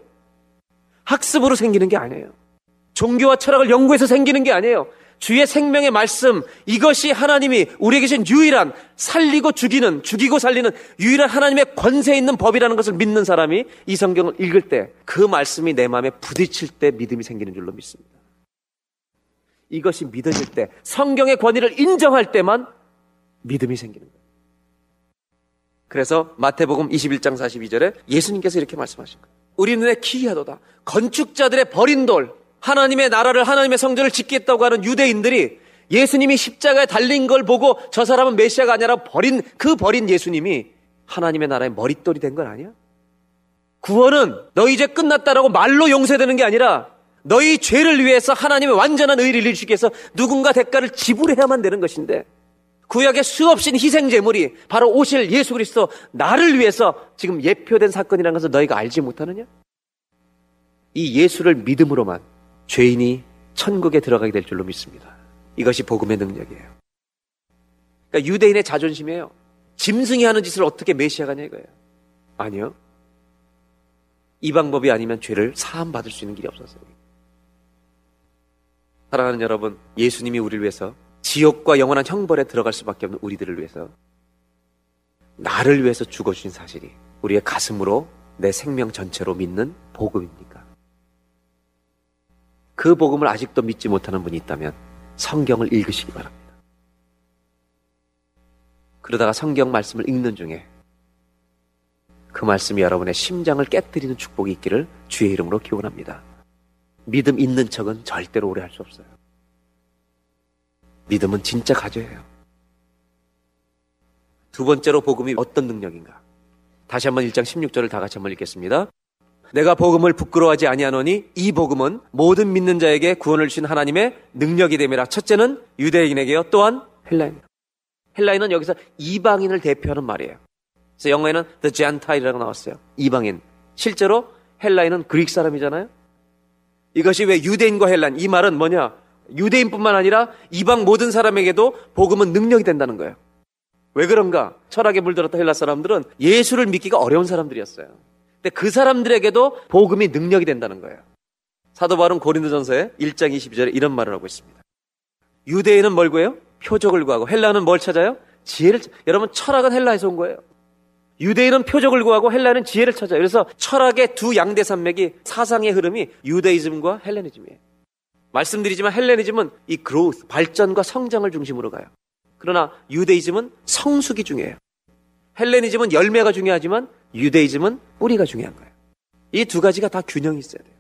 학습으로 생기는 게 아니에요. 종교와 철학을 연구해서 생기는 게 아니에요. 주의 생명의 말씀, 이것이 하나님이 우리에게 주신 유일한 살리고 죽이는, 죽이고 살리는 유일한 하나님의 권세 있는 법이라는 것을 믿는 사람이 이 성경을 읽을 때 그 말씀이 내 마음에 부딪힐 때 믿음이 생기는 줄로 믿습니다. 이것이 믿어질 때, 성경의 권위를 인정할 때만 믿음이 생기는 거예요. 그래서 마태복음 21장 42절에 예수님께서 이렇게 말씀하신 거예요. 우리 눈에 기이하도다. 건축자들의 버린 돌, 하나님의 나라를 하나님의 성전을 짓겠다고 하는 유대인들이 예수님이 십자가에 달린 걸 보고 저 사람은 메시아가 아니라 버린 그 버린 예수님이 하나님의 나라의 머릿돌이 된 건 아니야? 구원은 너희 이제 끝났다라고 말로 용서되는 게 아니라 너희 죄를 위해서 하나님의 완전한 의를 이루시기 위해서 누군가 대가를 지불해야만 되는 것인데 구약의 수없이 희생 제물이 바로 오실 예수 그리스도 나를 위해서 지금 예표된 사건이라는 것을 너희가 알지 못하느냐? 이 예수를 믿음으로만 죄인이 천국에 들어가게 될 줄로 믿습니다. 이것이 복음의 능력이에요. 그러니까 유대인의 자존심이에요. 짐승이 하는 짓을 어떻게 메시아가 냐 이거예요. 아니요. 이 방법이 아니면 죄를 사함 받을 수 있는 길이 없었어요. 사랑하는 여러분, 예수님이 우리를 위해서 지옥과 영원한 형벌에 들어갈 수밖에 없는 우리들을 위해서 나를 위해서 죽어주신 사실이 우리의 가슴으로 내 생명 전체로 믿는 복음입니까? 그 복음을 아직도 믿지 못하는 분이 있다면 성경을 읽으시기 바랍니다. 그러다가 성경 말씀을 읽는 중에 그 말씀이 여러분의 심장을 깨뜨리는 축복이 있기를 주의 이름으로 기원합니다. 믿음 있는 척은 절대로 오래 할 수 없어요. 믿음은 진짜 가져야 해요. 두 번째로 복음이 어떤 능력인가? 다시 한번 1장 16절을 다 같이 한번 읽겠습니다. 내가 복음을 부끄러워하지 아니하노니 이 복음은 모든 믿는 자에게 구원을 주신 하나님의 능력이 됨이라. 첫째는 유대인에게요. 또한 헬라인. 헬라인은 여기서 이방인을 대표하는 말이에요. 그래서 영어에는 the Gentile이라고 나왔어요. 이방인. 실제로 헬라인은 그릭 사람이잖아요. 이것이 왜 유대인과 헬라인 이 말은 뭐냐? 유대인뿐만 아니라 이방 모든 사람에게도 복음은 능력이 된다는 거예요. 왜 그런가? 철학에 물들었던 헬라 사람들은 예수를 믿기가 어려운 사람들이었어요. 근데 그 사람들에게도 복음이 능력이 된다는 거예요. 사도 바울은 고린도전서에 1장 22절에 이런 말을 하고 있습니다. 유대인은 뭘 구해요? 표적을 구하고 헬라는 뭘 찾아요? 지혜를 여러분 철학은 헬라에서 온 거예요. 유대인은 표적을 구하고 헬라는 지혜를 찾아요. 그래서 철학의 두 양대 산맥이 사상의 흐름이 유대이즘과 헬레니즘이에요. 말씀드리지만 헬레니즘은 이 그로스, 발전과 성장을 중심으로 가요. 그러나 유대이즘은 성숙이 중요해요. 헬레니즘은 열매가 중요하지만 유대이즘은 뿌리가 중요한 거예요. 이 두 가지가 다 균형이 있어야 돼요.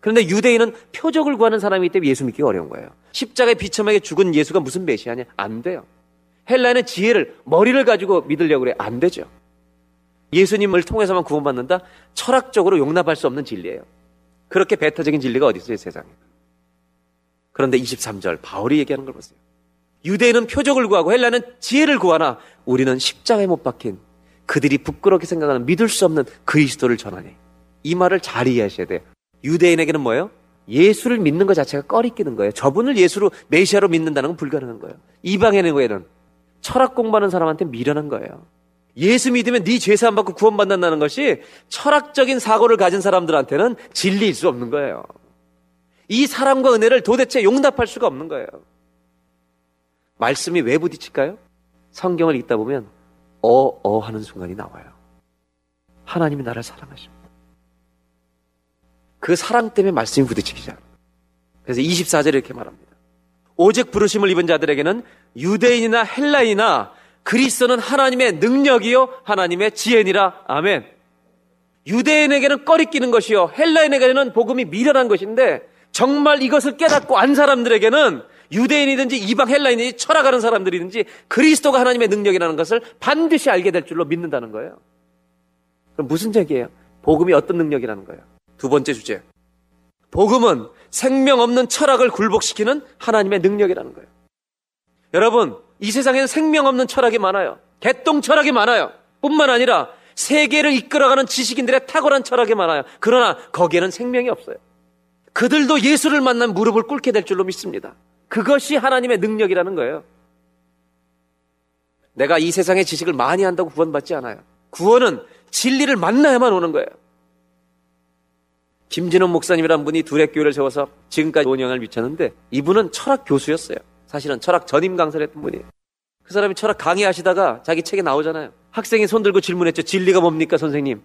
그런데 유대인은 표적을 구하는 사람이기 때문에 예수 믿기가 어려운 거예요. 십자가에 비참하게 죽은 예수가 무슨 메시아냐? 안 돼요. 헬라는 지혜를, 머리를 가지고 믿으려고 그래. 안 되죠. 예수님을 통해서만 구원받는다? 철학적으로 용납할 수 없는 진리예요. 그렇게 배타적인 진리가 어디 있어요, 세상에. 그런데 23절, 바울이 얘기하는 걸 보세요. 유대인은 표적을 구하고 헬라는 지혜를 구하나 우리는 십자가에 못 박힌 그들이 부끄럽게 생각하는 믿을 수 없는 그리스도를 전하니. 이 말을 잘 이해하셔야 돼요. 유대인에게는 뭐예요? 예수를 믿는 것 자체가 꺼리끼는 거예요. 저분을 예수로 메시아로 믿는다는 건 불가능한 거예요. 이방인에게는 철학 공부하는 사람한테 미련한 거예요. 예수 믿으면 네 죄 사함 받고 구원받는다는 것이 철학적인 사고를 가진 사람들한테는 진리일 수 없는 거예요. 이 사랑과 은혜를 도대체 용납할 수가 없는 거예요. 말씀이 왜 부딪힐까요? 성경을 읽다 보면 어, 어 하는 순간이 나와요. 하나님이 나를 사랑하십니다. 그 사랑 때문에 말씀이 부딪히기 시작. 그래서 24절에 이렇게 말합니다. 오직 부르심을 입은 자들에게는 유대인이나 헬라이나 그리스도는 하나님의 능력이요 하나님의 지혜니라. 아멘. 유대인에게는 꺼리끼는 것이요 헬라인에게는 복음이 미련한 것인데 정말 이것을 깨닫고 안 사람들에게는 유대인이든지 이방 헬라인이든지 철학하는 사람들이든지 그리스도가 하나님의 능력이라는 것을 반드시 알게 될 줄로 믿는다는 거예요. 그럼 무슨 얘기예요? 복음이 어떤 능력이라는 거예요? 두 번째 주제. 복음은 생명 없는 철학을 굴복시키는 하나님의 능력이라는 거예요. 여러분, 이 세상에는 생명 없는 철학이 많아요. 개똥 철학이 많아요. 뿐만 아니라 세계를 이끌어가는 지식인들의 탁월한 철학이 많아요. 그러나 거기에는 생명이 없어요. 그들도 예수를 만난 무릎을 꿇게 될 줄로 믿습니다. 그것이 하나님의 능력이라는 거예요. 내가 이 세상의 지식을 많이 한다고 구원받지 않아요. 구원은 진리를 만나야만 오는 거예요. 김진원 목사님이란 분이 두레교회를 세워서 지금까지 운영을 미쳤는데 이분은 철학 교수였어요. 사실은 철학 전임 강사를 했던 분이에요. 그 사람이 철학 강의하시다가 자기 책에 나오잖아요. 학생이 손 들고 질문했죠. 진리가 뭡니까, 선생님?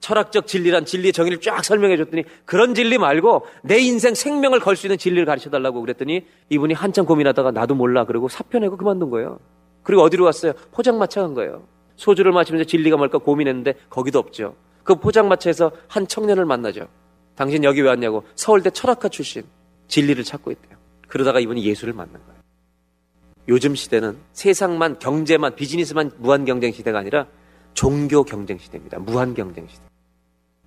철학적 진리란 진리의 정의를 쫙 설명해 줬더니 그런 진리 말고 내 인생 생명을 걸 수 있는 진리를 가르쳐 달라고 그랬더니 이분이 한참 고민하다가 나도 몰라 그러고 사표 내고 그만둔 거예요. 그리고 어디로 갔어요? 포장마차 간 거예요. 소주를 마시면서 진리가 뭘까 고민했는데 거기도 없죠. 그 포장마차에서 한 청년을 만나죠. 당신 여기 왜 왔냐고 서울대 철학과 출신 진리를 찾고 있대요. 그러다가 이분이 예수를 만난 거예요. 요즘 시대는 세상만 경제만 비즈니스만 무한 경쟁 시대가 아니라 종교 경쟁 시대입니다. 무한 경쟁 시대.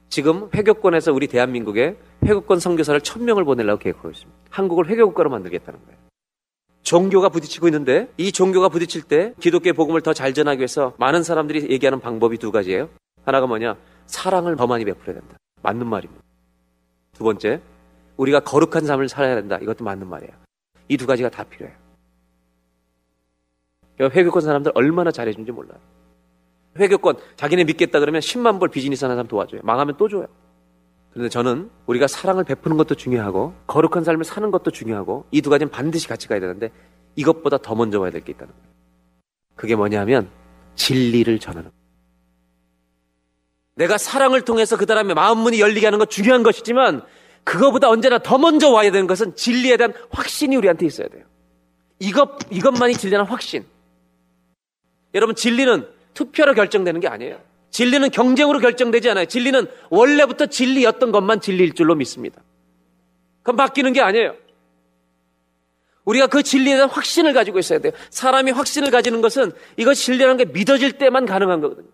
지금 회교권에서 우리 대한민국에 회교권 선교사를 천명을 보내려고 계획하고 있습니다. 한국을 회교국가로 만들겠다는 거예요. 종교가 부딪히고 있는데 이 종교가 부딪힐 때 기독교의 복음을 더 잘 전하기 위해서 많은 사람들이 얘기하는 방법이 두 가지예요. 하나가 뭐냐? 사랑을 더 많이 베풀어야 된다. 맞는 말입니다. 두 번째, 우리가 거룩한 삶을 살아야 된다. 이것도 맞는 말이에요. 이 두 가지가 다 필요해요. 회교권 사람들 얼마나 잘해준지 몰라요. 회교권 자기네 믿겠다 그러면 10만 불 비즈니스 하는 사람 도와줘요. 망하면 또 줘요. 그런데 저는 우리가 사랑을 베푸는 것도 중요하고 거룩한 삶을 사는 것도 중요하고 이 두 가지는 반드시 같이 가야 되는데 이것보다 더 먼저 와야 될 게 있다는 거예요. 그게 뭐냐면 진리를 전하는 거예요. 내가 사랑을 통해서 그 사람의 마음 문이 열리게 하는 것 중요한 것이지만 그거보다 언제나 더 먼저 와야 되는 것은 진리에 대한 확신이 우리한테 있어야 돼요. 이것, 이것만이 진리라는 확신. 여러분, 진리는 투표로 결정되는 게 아니에요. 진리는 경쟁으로 결정되지 않아요. 진리는 원래부터 진리였던 것만 진리일 줄로 믿습니다. 그럼 바뀌는 게 아니에요. 우리가 그 진리에 대한 확신을 가지고 있어야 돼요. 사람이 확신을 가지는 것은 이것이 진리라는 게 믿어질 때만 가능한 거거든요.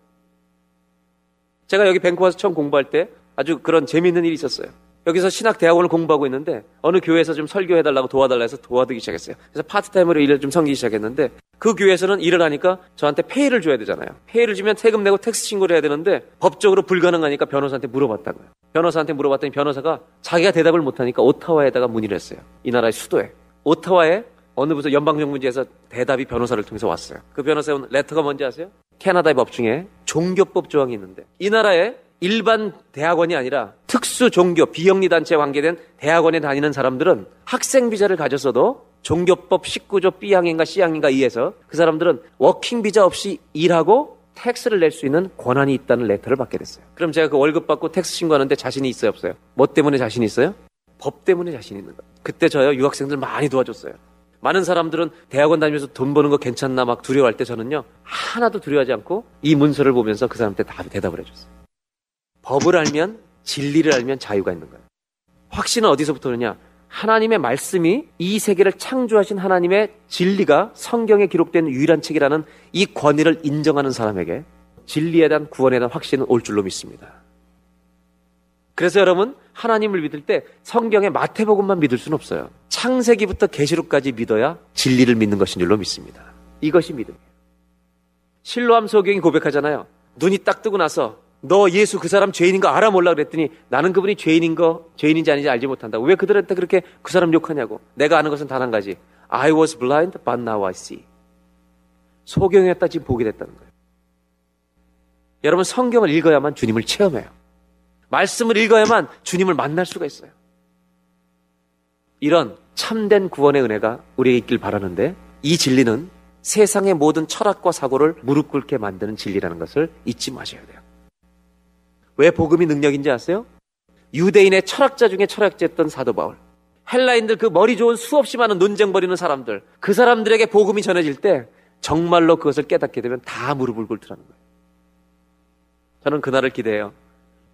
제가 여기 밴쿠버에서 처음 공부할 때 아주 그런 재미있는 일이 있었어요. 여기서 신학 대학원을 공부하고 있는데 어느 교회에서 좀 설교해 달라고 도와달라 해서 도와드리기 시작했어요. 그래서 파트타임으로 일을 좀 섬기기 시작했는데 그 교회에서는 일을 하니까 저한테 pay를 줘야 되잖아요. pay를 주면 세금 내고 tax 신고를 해야 되는데 법적으로 불가능하니까 변호사한테 물어봤다고요. 변호사한테 물어봤더니 변호사가 자기가 대답을 못 하니까 오타와에다가 문의를 했어요. 이 나라의 수도에. 오타와에 어느 부서 연방정부지에서 대답이 변호사를 통해서 왔어요. 그 변호사의 letter가 뭔지 아세요? 캐나다의 법 중에 종교법 조항이 있는데 이 나라에 일반 대학원이 아니라 특수 종교 비영리 단체에 관계된 대학원에 다니는 사람들은 학생 비자를 가졌어도 종교법 19조 B항인가 C항인가 이에서 그 사람들은 working 비자 없이 일하고 tax를 낼 수 있는 권한이 있다는 letter를 받게 됐어요. 그럼 제가 그 월급 받고 tax 신고하는데 자신이 있어요, 없어요? 뭐 때문에 자신이 있어요? 법 때문에 자신이 있는 거예요. 그때 저요, 유학생들 많이 도와줬어요. 많은 사람들은 대학원 다니면서 돈 버는 거 괜찮나 막 두려워할 때 저는요, 하나도 두려워하지 않고 이 문서를 보면서 그 사람한테 다 대답을 해줬어요. 법을 알면, 진리를 알면 자유가 있는 거예요. 확신은 어디서부터 오느냐? 하나님의 말씀이 이 세계를 창조하신 하나님의 진리가 성경에 기록된 유일한 책이라는 이 권위를 인정하는 사람에게 진리에 대한 구원에 대한 확신은 올 줄로 믿습니다. 그래서 여러분 하나님을 믿을 때 성경의 마태복음만 믿을 수는 없어요. 창세기부터 계시록까지 믿어야 진리를 믿는 것인 줄로 믿습니다. 이것이 믿음이에요. 실로암 소경이 고백하잖아요. 눈이 딱 뜨고 나서 너 예수 그 사람 죄인인 거 알아 몰라 그랬더니 나는 그분이 죄인인 거 죄인인지 아닌지 알지 못한다고. 왜 그들한테 그렇게 그 사람 욕하냐고. 내가 아는 것은 단 한 가지. I was blind but now I see. 소경이었다 지금 보게 됐다는 거예요. 여러분 성경을 읽어야만 주님을 체험해요. 말씀을 읽어야만 주님을 만날 수가 있어요. 이런 참된 구원의 은혜가 우리에게 있길 바라는데 이 진리는 세상의 모든 철학과 사고를 무릎 꿇게 만드는 진리라는 것을 잊지 마셔야 돼요 왜 복음이 능력인지 아세요? 유대인의 철학자 중에 철학자였던 사도 바울. 헬라인들 그 머리 좋은 수없이 많은 논쟁 벌이는 사람들. 그 사람들에게 복음이 전해질 때 정말로 그것을 깨닫게 되면 다 무릎을 꿇더라는 거예요. 저는 그날을 기대해요.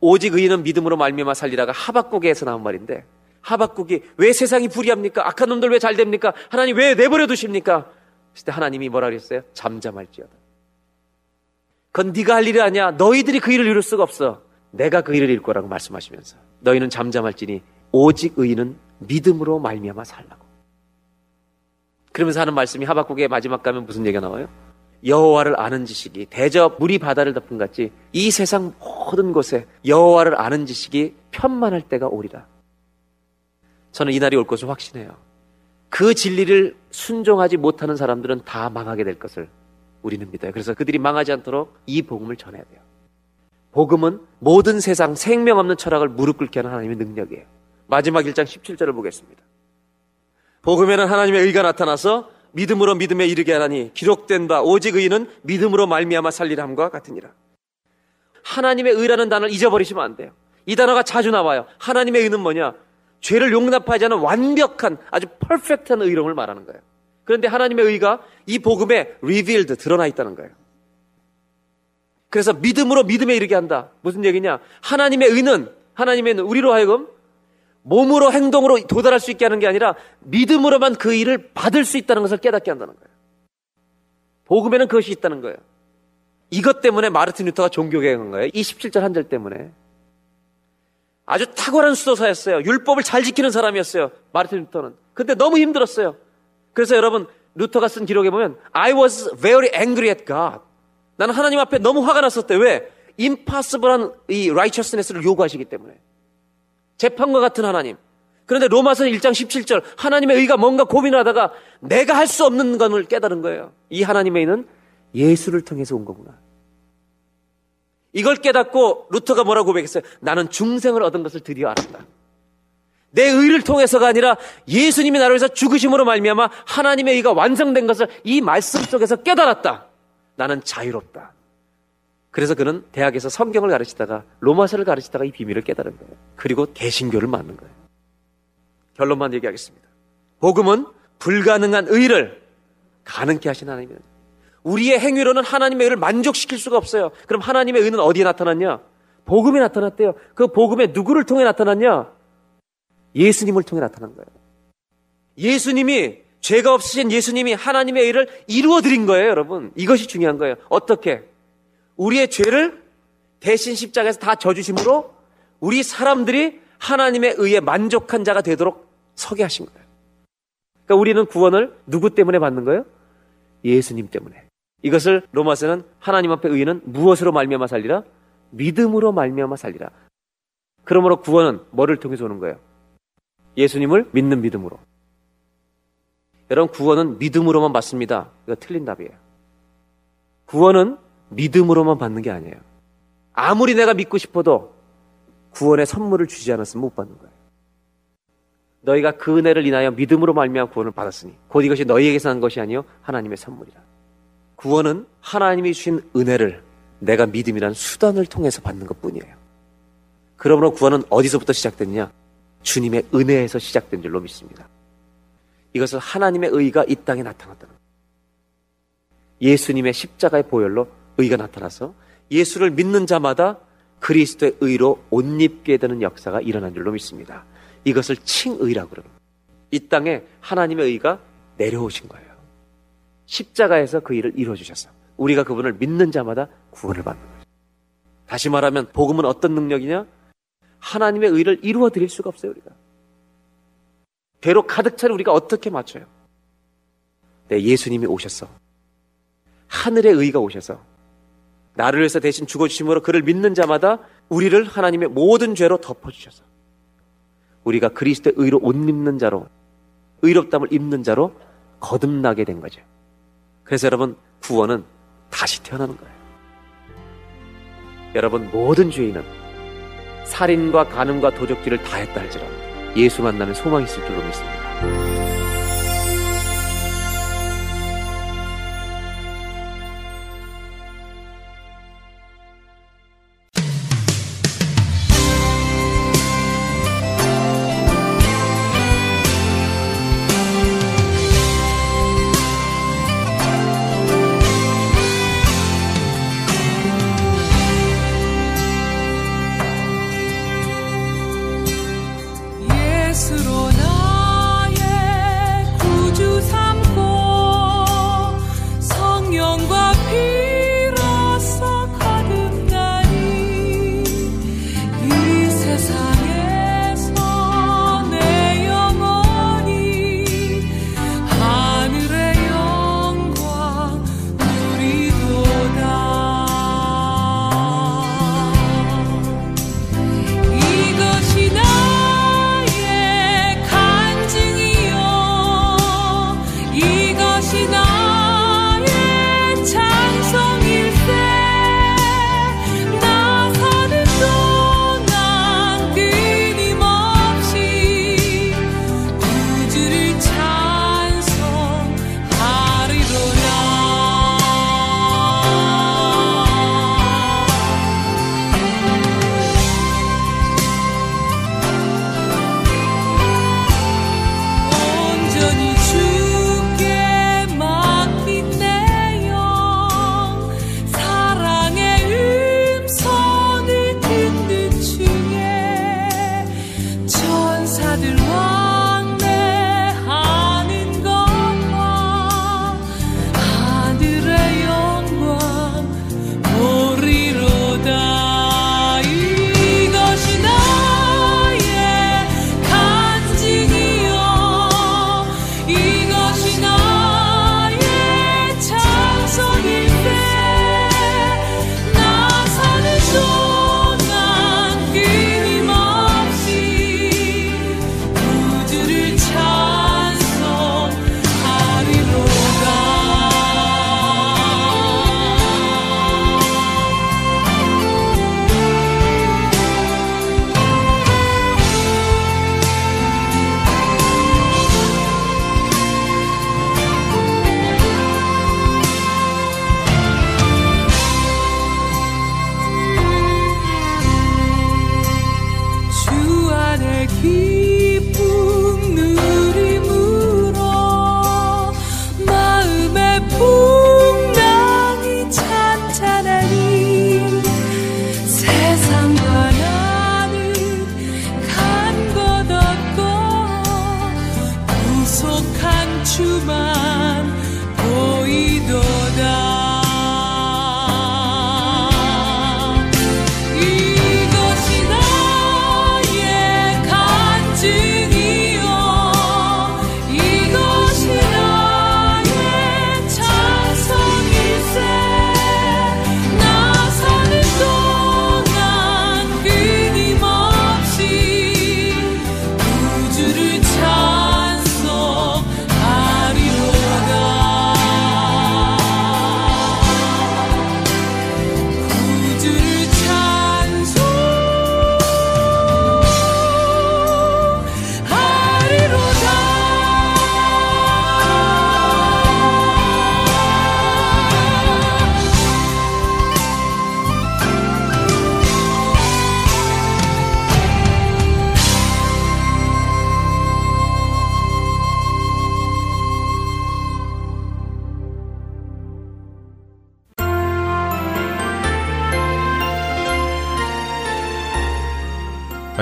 오직 의인은 믿음으로 말미암아 살리라가 하박국에서 나온 말인데 하박국이 왜 세상이 불이합니까? 악한 놈들 왜 잘 됩니까? 하나님 왜 내버려 두십니까? 그때 하나님이 뭐라 그랬어요? 잠잠할지어다. 그건 네가 할 일이 아니야. 너희들이 그 일을 이룰 수가 없어. 내가 그 일을 이룰 거라고 말씀하시면서 너희는 잠잠할지니 오직 의인은 믿음으로 말미암아 살라고. 그러면서 하는 말씀이 하박국의 마지막 가면 무슨 얘기가 나와요? 여호와를 아는 지식이 대저 물이 바다를 덮은 같이 이 세상 모든 곳에 여호와를 아는 지식이 편만할 때가 오리라. 저는 이 날이 올 것을 확신해요. 그 진리를 순종하지 못하는 사람들은 다 망하게 될 것을 우리는 믿어요. 그래서 그들이 망하지 않도록 이 복음을 전해야 돼요. 복음은 모든 세상 생명 없는 철학을 무릎 꿇게 하는 하나님의 능력이에요. 마지막 1장 17절을 보겠습니다. 복음에는 하나님의 의가 나타나서 믿음으로 믿음에 이르게 하나니 기록된 바 오직 의는 믿음으로 말미암아 살리함과 같으니라. 하나님의 의라는 단어를 잊어버리시면 안 돼요. 이 단어가 자주 나와요. 하나님의 의는 뭐냐? 죄를 용납하지 않은 완벽한 아주 퍼펙트한 의로움을 말하는 거예요. 그런데 하나님의 의가 이 복음에 revealed 드러나 있다는 거예요. 그래서 믿음으로 믿음에 이르게 한다. 무슨 얘기냐? 하나님의 의는 하나님의 의는 우리로 하여금 몸으로 행동으로 도달할 수 있게 하는 게 아니라 믿음으로만 그 일을 받을 수 있다는 것을 깨닫게 한다는 거예요. 복음에는 그것이 있다는 거예요. 이것 때문에 마르틴 루터가 종교개혁한 거예요. 이 17절 한 절 때문에. 아주 탁월한 수도사였어요. 율법을 잘 지키는 사람이었어요. 마르틴 루터는. 근데 너무 힘들었어요. 그래서 여러분 루터가 쓴 기록에 보면 I was very angry at God. 나는 하나님 앞에 너무 화가 났었대. 왜? 임파서블한 이 righteousness를 요구하시기 때문에. 재판과 같은 하나님. 그런데 로마서 1장 17절 하나님의 의가 뭔가 고민을 하다가 내가 할 수 없는 것을 깨달은 거예요. 이 하나님의 의는 예수를 통해서 온 거구나. 이걸 깨닫고 루터가 뭐라고 고백했어요? 나는 중생을 얻은 것을 드디어 알았다. 내 의를 통해서가 아니라 예수님이 나를 위해서 죽으심으로 말미암아 하나님의 의가 완성된 것을 이 말씀 속에서 깨달았다. 나는 자유롭다. 그래서 그는 대학에서 성경을 가르치다가 로마서를 가르치다가 이 비밀을 깨달은 거예요. 그리고 대신교를 맞는 거예요. 결론만 얘기하겠습니다. 복음은 불가능한 의를 가능케 하신 하나님입니다. 우리의 행위로는 하나님의 의를 만족시킬 수가 없어요. 그럼 하나님의 의는 어디에 나타났냐? 복음에 나타났대요. 그 복음에 누구를 통해 나타났냐? 예수님을 통해 나타난 거예요. 예수님이 죄가 없으신 예수님이 하나님의 일을 이루어 드린 거예요, 여러분. 이것이 중요한 거예요. 어떻게? 우리의 죄를 대신 십자가에서 다 져주심으로 우리 사람들이 하나님의 의에 만족한 자가 되도록 서게 하신 거예요. 그러니까 우리는 구원을 누구 때문에 받는 거예요? 예수님 때문에. 이것을 로마서는 하나님 앞에 의는 무엇으로 말미암아 살리라? 믿음으로 말미암아 살리라. 그러므로 구원은 뭐를 통해서 오는 거예요? 예수님을 믿는 믿음으로. 여러분, 구원은 믿음으로만 받습니다. 이거 틀린 답이에요. 구원은 믿음으로만 받는 게 아니에요. 아무리 내가 믿고 싶어도 구원의 선물을 주지 않았으면 못 받는 거예요. 너희가 그 은혜를 인하여 믿음으로 말미암아 구원을 받았으니 곧 이것이 너희에게서 난 것이 아니요 하나님의 선물이라. 구원은 하나님이 주신 은혜를 내가 믿음이란 수단을 통해서 받는 것뿐이에요. 그러므로 구원은 어디서부터 시작됐냐? 주님의 은혜에서 시작된 줄로 믿습니다. 이것은 하나님의 의가 이 땅에 나타났다는 거예요. 예수님의 십자가의 보혈로 의가 나타나서 예수를 믿는 자마다 그리스도의 의로 옷 입게 되는 역사가 일어난 줄로 믿습니다. 이것을 칭의라고 그럽니다. 이 땅에 하나님의 의가 내려오신 거예요. 십자가에서 그 일을 이루어주셔서 우리가 그분을 믿는 자마다 구원을 받는 거죠. 다시 말하면 복음은 어떤 능력이냐? 하나님의 의를 이루어 드릴 수가 없어요, 우리가. 배로 가득 차는 우리가 어떻게 맞춰요? 네, 예수님이 오셔서 하늘의 의가 오셔서 나를 위해서 대신 죽어주심으로 그를 믿는 자마다 우리를 하나님의 모든 죄로 덮어주셔서 우리가 그리스도의 의로 옷 입는 자로 의롭담을 입는 자로 거듭나게 된 거죠. 그래서 여러분 구원은 다시 태어나는 거예요. 여러분 모든 죄인은 살인과 간음과 도적질을 다 했다 할지라도 예수 만나면 소망이 있을 줄로 믿습니다.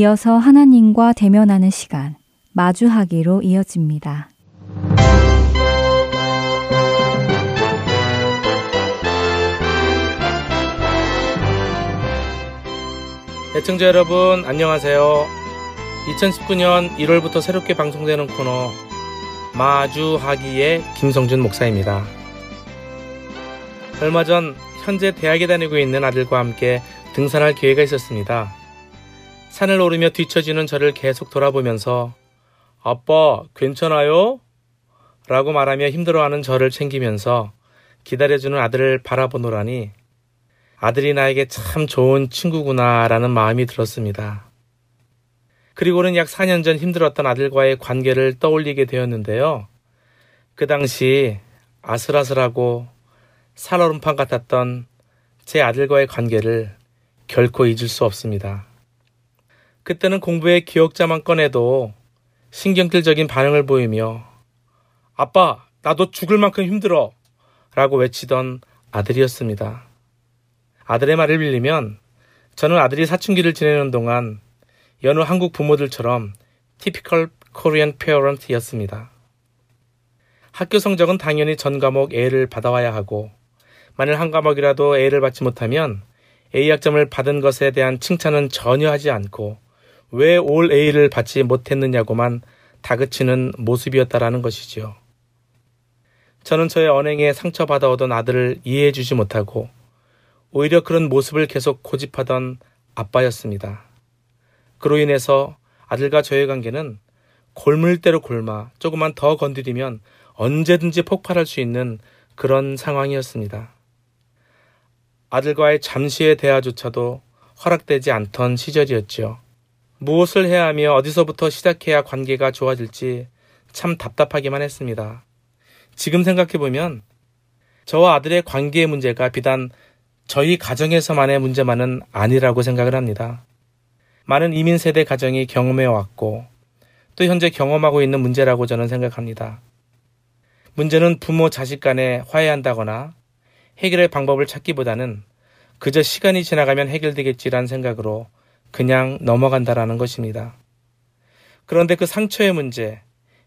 이어서 하나님과 대면하는 시간, 마주하기로 이어집니다. 애청자 여러분, 안녕하세요. 2019년 1월부터 새롭게 방송되는 코너, 마주하기의 김성준 목사입니다. 얼마 전 현재 대학에 다니고 있는 아들과 함께 등산할 기회가 있었습니다. 산을 오르며 뒤처지는 저를 계속 돌아보면서 아빠, 괜찮아요? 라고 말하며 힘들어하는 저를 챙기면서 기다려주는 아들을 바라보노라니 아들이 나에게 참 좋은 친구구나 라는 마음이 들었습니다. 그리고는 약 4년 전 힘들었던 아들과의 관계를 떠올리게 되었는데요. 그 당시 아슬아슬하고 살얼음판 같았던 제 아들과의 관계를 결코 잊을 수 없습니다. 그때는 공부의 기억자만 꺼내도 신경질적인 반응을 보이며 아빠, 나도 죽을 만큼 힘들어 라고 외치던 아들이었습니다. 아들의 말을 빌리면 저는 아들이 사춘기를 지내는 동안 여느 한국 부모들처럼 티피컬 코리안 페어런트였습니다. 학교 성적은 당연히 전 과목 A를 받아와야 하고 만일 한 과목이라도 A를 받지 못하면 A 학점을 받은 것에 대한 칭찬은 전혀 하지 않고 왜 올 A를 받지 못했느냐고만 다그치는 모습이었다라는 것이지요. 저는 저의 언행에 상처받아오던 아들을 이해해 주지 못하고 오히려 그런 모습을 계속 고집하던 아빠였습니다. 그로 인해서 아들과 저의 관계는 골물대로 골마 조금만 더 건드리면 언제든지 폭발할 수 있는 그런 상황이었습니다. 아들과의 잠시의 대화조차도 허락되지 않던 시절이었지요. 무엇을 해야 하며 어디서부터 시작해야 관계가 좋아질지 참 답답하기만 했습니다. 지금 생각해보면 저와 아들의 관계의 문제가 비단 저희 가정에서만의 문제만은 아니라고 생각을 합니다. 많은 이민 세대 가정이 경험해 왔고 또 현재 경험하고 있는 문제라고 저는 생각합니다. 문제는 부모 자식 간에 화해한다거나 해결의 방법을 찾기보다는 그저 시간이 지나가면 해결되겠지란 생각으로 그냥 넘어간다라는 것입니다. 그런데 그 상처의 문제,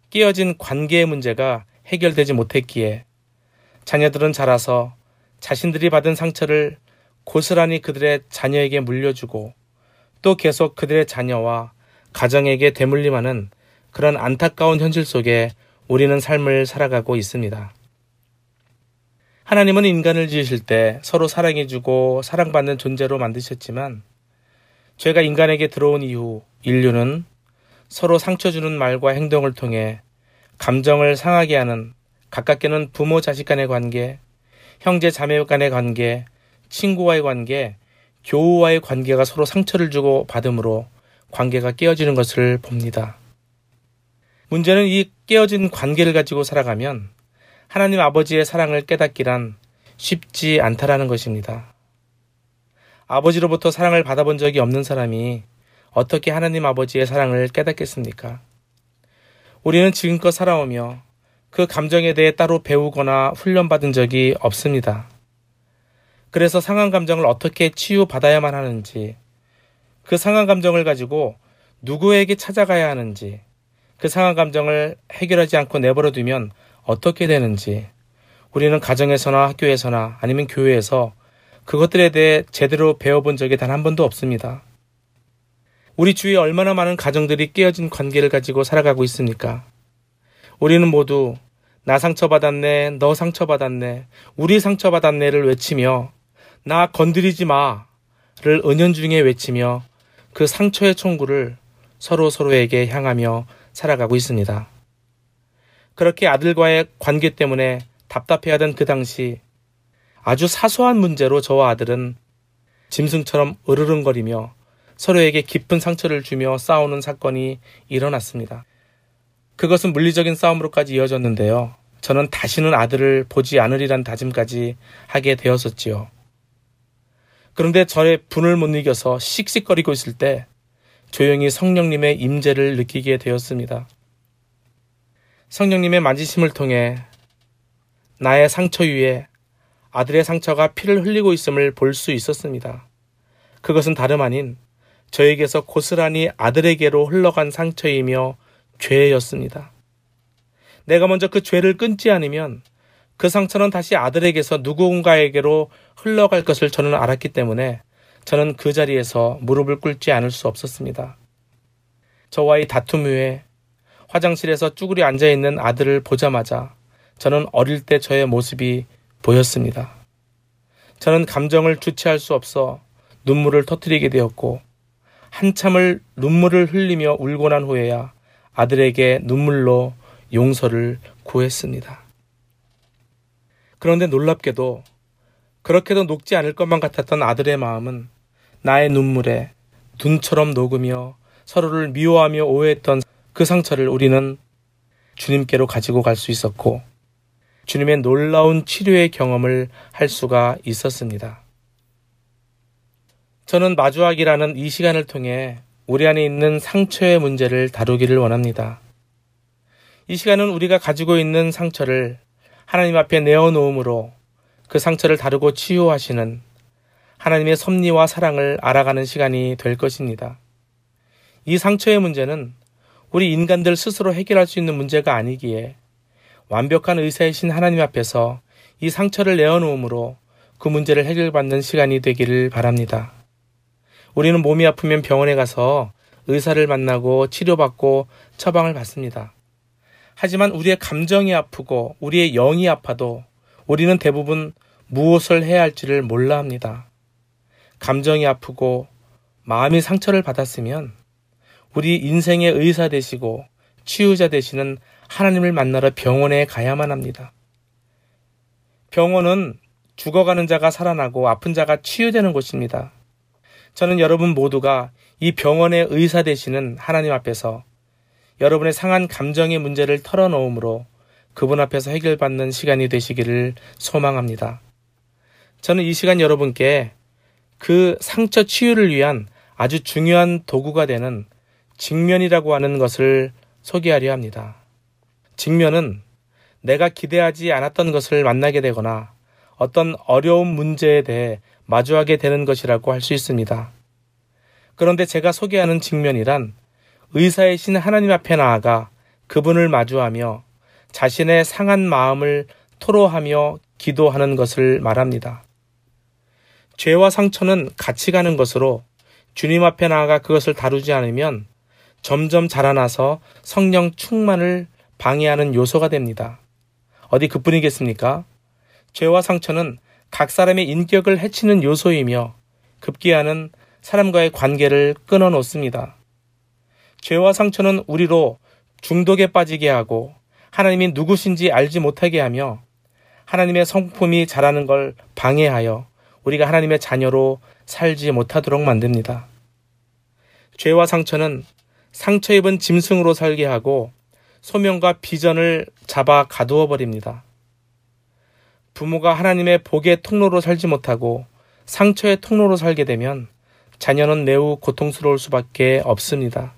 깨어진 관계의 문제가 해결되지 못했기에 자녀들은 자라서 자신들이 받은 상처를 고스란히 그들의 자녀에게 물려주고 또 계속 그들의 자녀와 가정에게 대물림하는 그런 안타까운 현실 속에 우리는 삶을 살아가고 있습니다. 하나님은 인간을 지으실 때 서로 사랑해주고 사랑받는 존재로 만드셨지만 죄가 인간에게 들어온 이후 인류는 서로 상처 주는 말과 행동을 통해 감정을 상하게 하는 가깝게는 부모 자식 간의 관계, 형제 자매 간의 관계, 친구와의 관계, 교우와의 관계가 서로 상처를 주고 받음으로 관계가 깨어지는 것을 봅니다. 문제는 이 깨어진 관계를 가지고 살아가면 하나님 아버지의 사랑을 깨닫기란 쉽지 않다라는 것입니다. 아버지로부터 사랑을 받아본 적이 없는 사람이 어떻게 하나님 아버지의 사랑을 깨닫겠습니까? 우리는 지금껏 살아오며 그 감정에 대해 따로 배우거나 훈련받은 적이 없습니다. 그래서 상한 감정을 어떻게 치유받아야만 하는지, 그 상한 감정을 가지고 누구에게 찾아가야 하는지, 그 상한 감정을 해결하지 않고 내버려 두면 어떻게 되는지, 우리는 가정에서나 학교에서나 아니면 교회에서 그것들에 대해 제대로 배워본 적이 단 한 번도 없습니다. 우리 주위에 얼마나 많은 가정들이 깨어진 관계를 가지고 살아가고 있습니까? 우리는 모두 나 상처받았네, 너 상처받았네, 우리 상처받았네를 외치며 나 건드리지 마를 은연중에 외치며 그 상처의 총구를 서로 서로에게 향하며 살아가고 있습니다. 그렇게 아들과의 관계 때문에 답답해하던 그 당시 아주 사소한 문제로 저와 아들은 짐승처럼 으르렁거리며 서로에게 깊은 상처를 주며 싸우는 사건이 일어났습니다. 그것은 물리적인 싸움으로까지 이어졌는데요. 저는 다시는 아들을 보지 않으리란 다짐까지 하게 되었었지요. 그런데 저의 분을 못 이겨서 씩씩거리고 있을 때 조용히 성령님의 임재를 느끼게 되었습니다. 성령님의 만지심을 통해 나의 상처 위에 아들의 상처가 피를 흘리고 있음을 볼 수 있었습니다. 그것은 다름 아닌 저에게서 고스란히 아들에게로 흘러간 상처이며 죄였습니다. 내가 먼저 그 죄를 끊지 않으면 그 상처는 다시 아들에게서 누군가에게로 흘러갈 것을 저는 알았기 때문에 저는 그 자리에서 무릎을 꿇지 않을 수 없었습니다. 저와의 다툼 후에 화장실에서 쭈그리 앉아 있는 아들을 보자마자 저는 어릴 때 저의 모습이 보였습니다. 저는 감정을 주체할 수 없어 눈물을 터뜨리게 되었고 한참을 눈물을 흘리며 울고 난 후에야 아들에게 눈물로 용서를 구했습니다. 그런데 놀랍게도 그렇게도 녹지 않을 것만 같았던 아들의 마음은 나의 눈물에 눈처럼 녹으며 서로를 미워하며 오해했던 그 상처를 우리는 주님께로 가지고 갈 수 있었고 주님의 놀라운 치료의 경험을 할 수가 있었습니다. 저는 마주하기라는 이 시간을 통해 우리 안에 있는 상처의 문제를 다루기를 원합니다. 이 시간은 우리가 가지고 있는 상처를 하나님 앞에 내어놓음으로 그 상처를 다루고 치유하시는 하나님의 섭리와 사랑을 알아가는 시간이 될 것입니다. 이 상처의 문제는 우리 인간들 스스로 해결할 수 있는 문제가 아니기에 완벽한 의사이신 하나님 앞에서 이 상처를 내어놓음으로 그 문제를 해결받는 시간이 되기를 바랍니다. 우리는 몸이 아프면 병원에 가서 의사를 만나고 치료받고 처방을 받습니다. 하지만 우리의 감정이 아프고 우리의 영이 아파도 우리는 대부분 무엇을 해야 할지를 몰라 합니다. 감정이 아프고 마음이 상처를 받았으면 우리 인생의 의사 되시고 치유자 되시는 하나님을 만나러 병원에 가야만 합니다. 병원은 죽어가는 자가 살아나고 아픈 자가 치유되는 곳입니다. 저는 여러분 모두가 이 병원의 의사 되시는 하나님 앞에서 여러분의 상한 감정의 문제를 털어놓음으로 그분 앞에서 해결받는 시간이 되시기를 소망합니다. 저는 이 시간 여러분께 그 상처 치유를 위한 아주 중요한 도구가 되는 직면이라고 하는 것을 소개하려 합니다. 직면은 내가 기대하지 않았던 것을 만나게 되거나 어떤 어려운 문제에 대해 마주하게 되는 것이라고 할 수 있습니다. 그런데 제가 소개하는 직면이란 의사이신 하나님 앞에 나아가 그분을 마주하며 자신의 상한 마음을 토로하며 기도하는 것을 말합니다. 죄와 상처는 같이 가는 것으로 주님 앞에 나아가 그것을 다루지 않으면 점점 자라나서 성령 충만을 방해하는 요소가 됩니다. 어디 그뿐이겠습니까? 죄와 상처는 각 사람의 인격을 해치는 요소이며 급기야는 사람과의 관계를 끊어 놓습니다. 죄와 상처는 우리로 중독에 빠지게 하고 하나님이 누구신지 알지 못하게 하며 하나님의 성품이 자라는 걸 방해하여 우리가 하나님의 자녀로 살지 못하도록 만듭니다. 죄와 상처는 상처 입은 짐승으로 살게 하고 소명과 비전을 잡아 가두어 버립니다. 부모가 하나님의 복의 통로로 살지 못하고 상처의 통로로 살게 되면 자녀는 매우 고통스러울 수밖에 없습니다.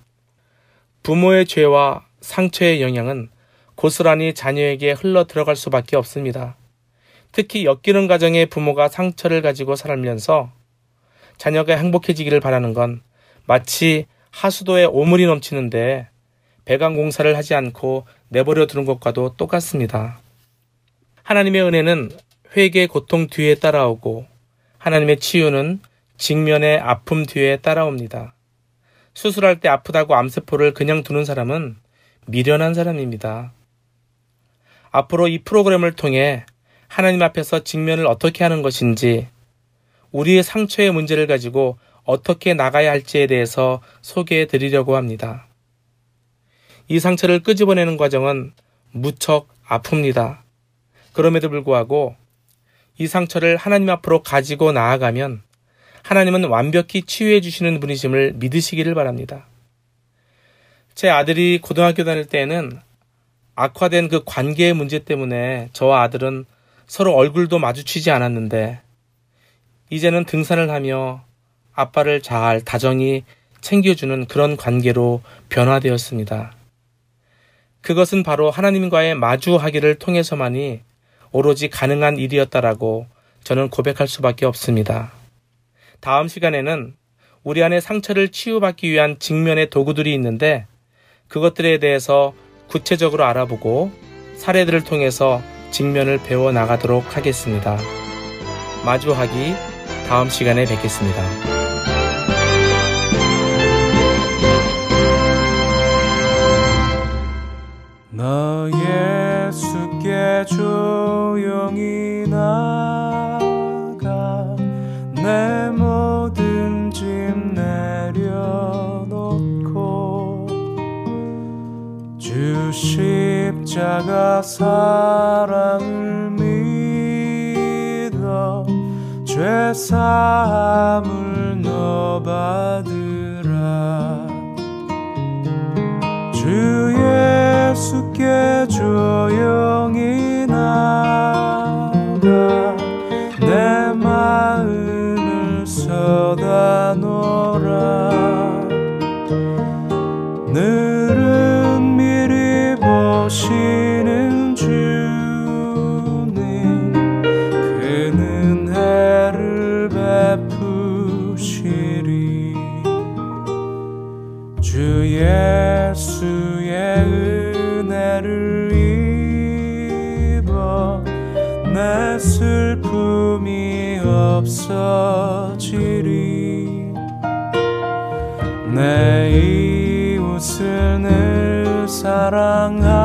부모의 죄와 상처의 영향은 고스란히 자녀에게 흘러 들어갈 수밖에 없습니다. 특히 엮이는 가정의 부모가 상처를 가지고 살면서 자녀가 행복해지기를 바라는 건 마치 하수도에 오물이 넘치는데 배관 공사를 하지 않고 내버려 두는 것과도 똑같습니다. 하나님의 은혜는 회개 고통 뒤에 따라오고 하나님의 치유는 직면의 아픔 뒤에 따라옵니다. 수술할 때 아프다고 암세포를 그냥 두는 사람은 미련한 사람입니다. 앞으로 이 프로그램을 통해 하나님 앞에서 직면을 어떻게 하는 것인지, 우리의 상처의 문제를 가지고 어떻게 나가야 할지에 대해서 소개해 드리려고 합니다. 이 상처를 끄집어내는 과정은 무척 아픕니다. 그럼에도 불구하고 이 상처를 하나님 앞으로 가지고 나아가면 하나님은 완벽히 치유해 주시는 분이심을 믿으시기를 바랍니다. 제 아들이 고등학교 다닐 때에는 악화된 그 관계의 문제 때문에 저와 아들은 서로 얼굴도 마주치지 않았는데 이제는 등산을 하며 아빠를 잘 다정히 챙겨주는 그런 관계로 변화되었습니다. 그것은 바로 하나님과의 마주하기를 통해서만이 오로지 가능한 일이었다라고 저는 고백할 수밖에 없습니다. 다음 시간에는 우리 안에 상처를 치유받기 위한 직면의 도구들이 있는데 그것들에 대해서 구체적으로 알아보고 사례들을 통해서 직면을 배워 나가도록 하겠습니다. 마주하기 다음 시간에 뵙겠습니다. 십자가 사랑을 믿어 죄 사함을 너 받으라. 주 예수께 조용 없어지리. 내 이웃을 늘 사랑하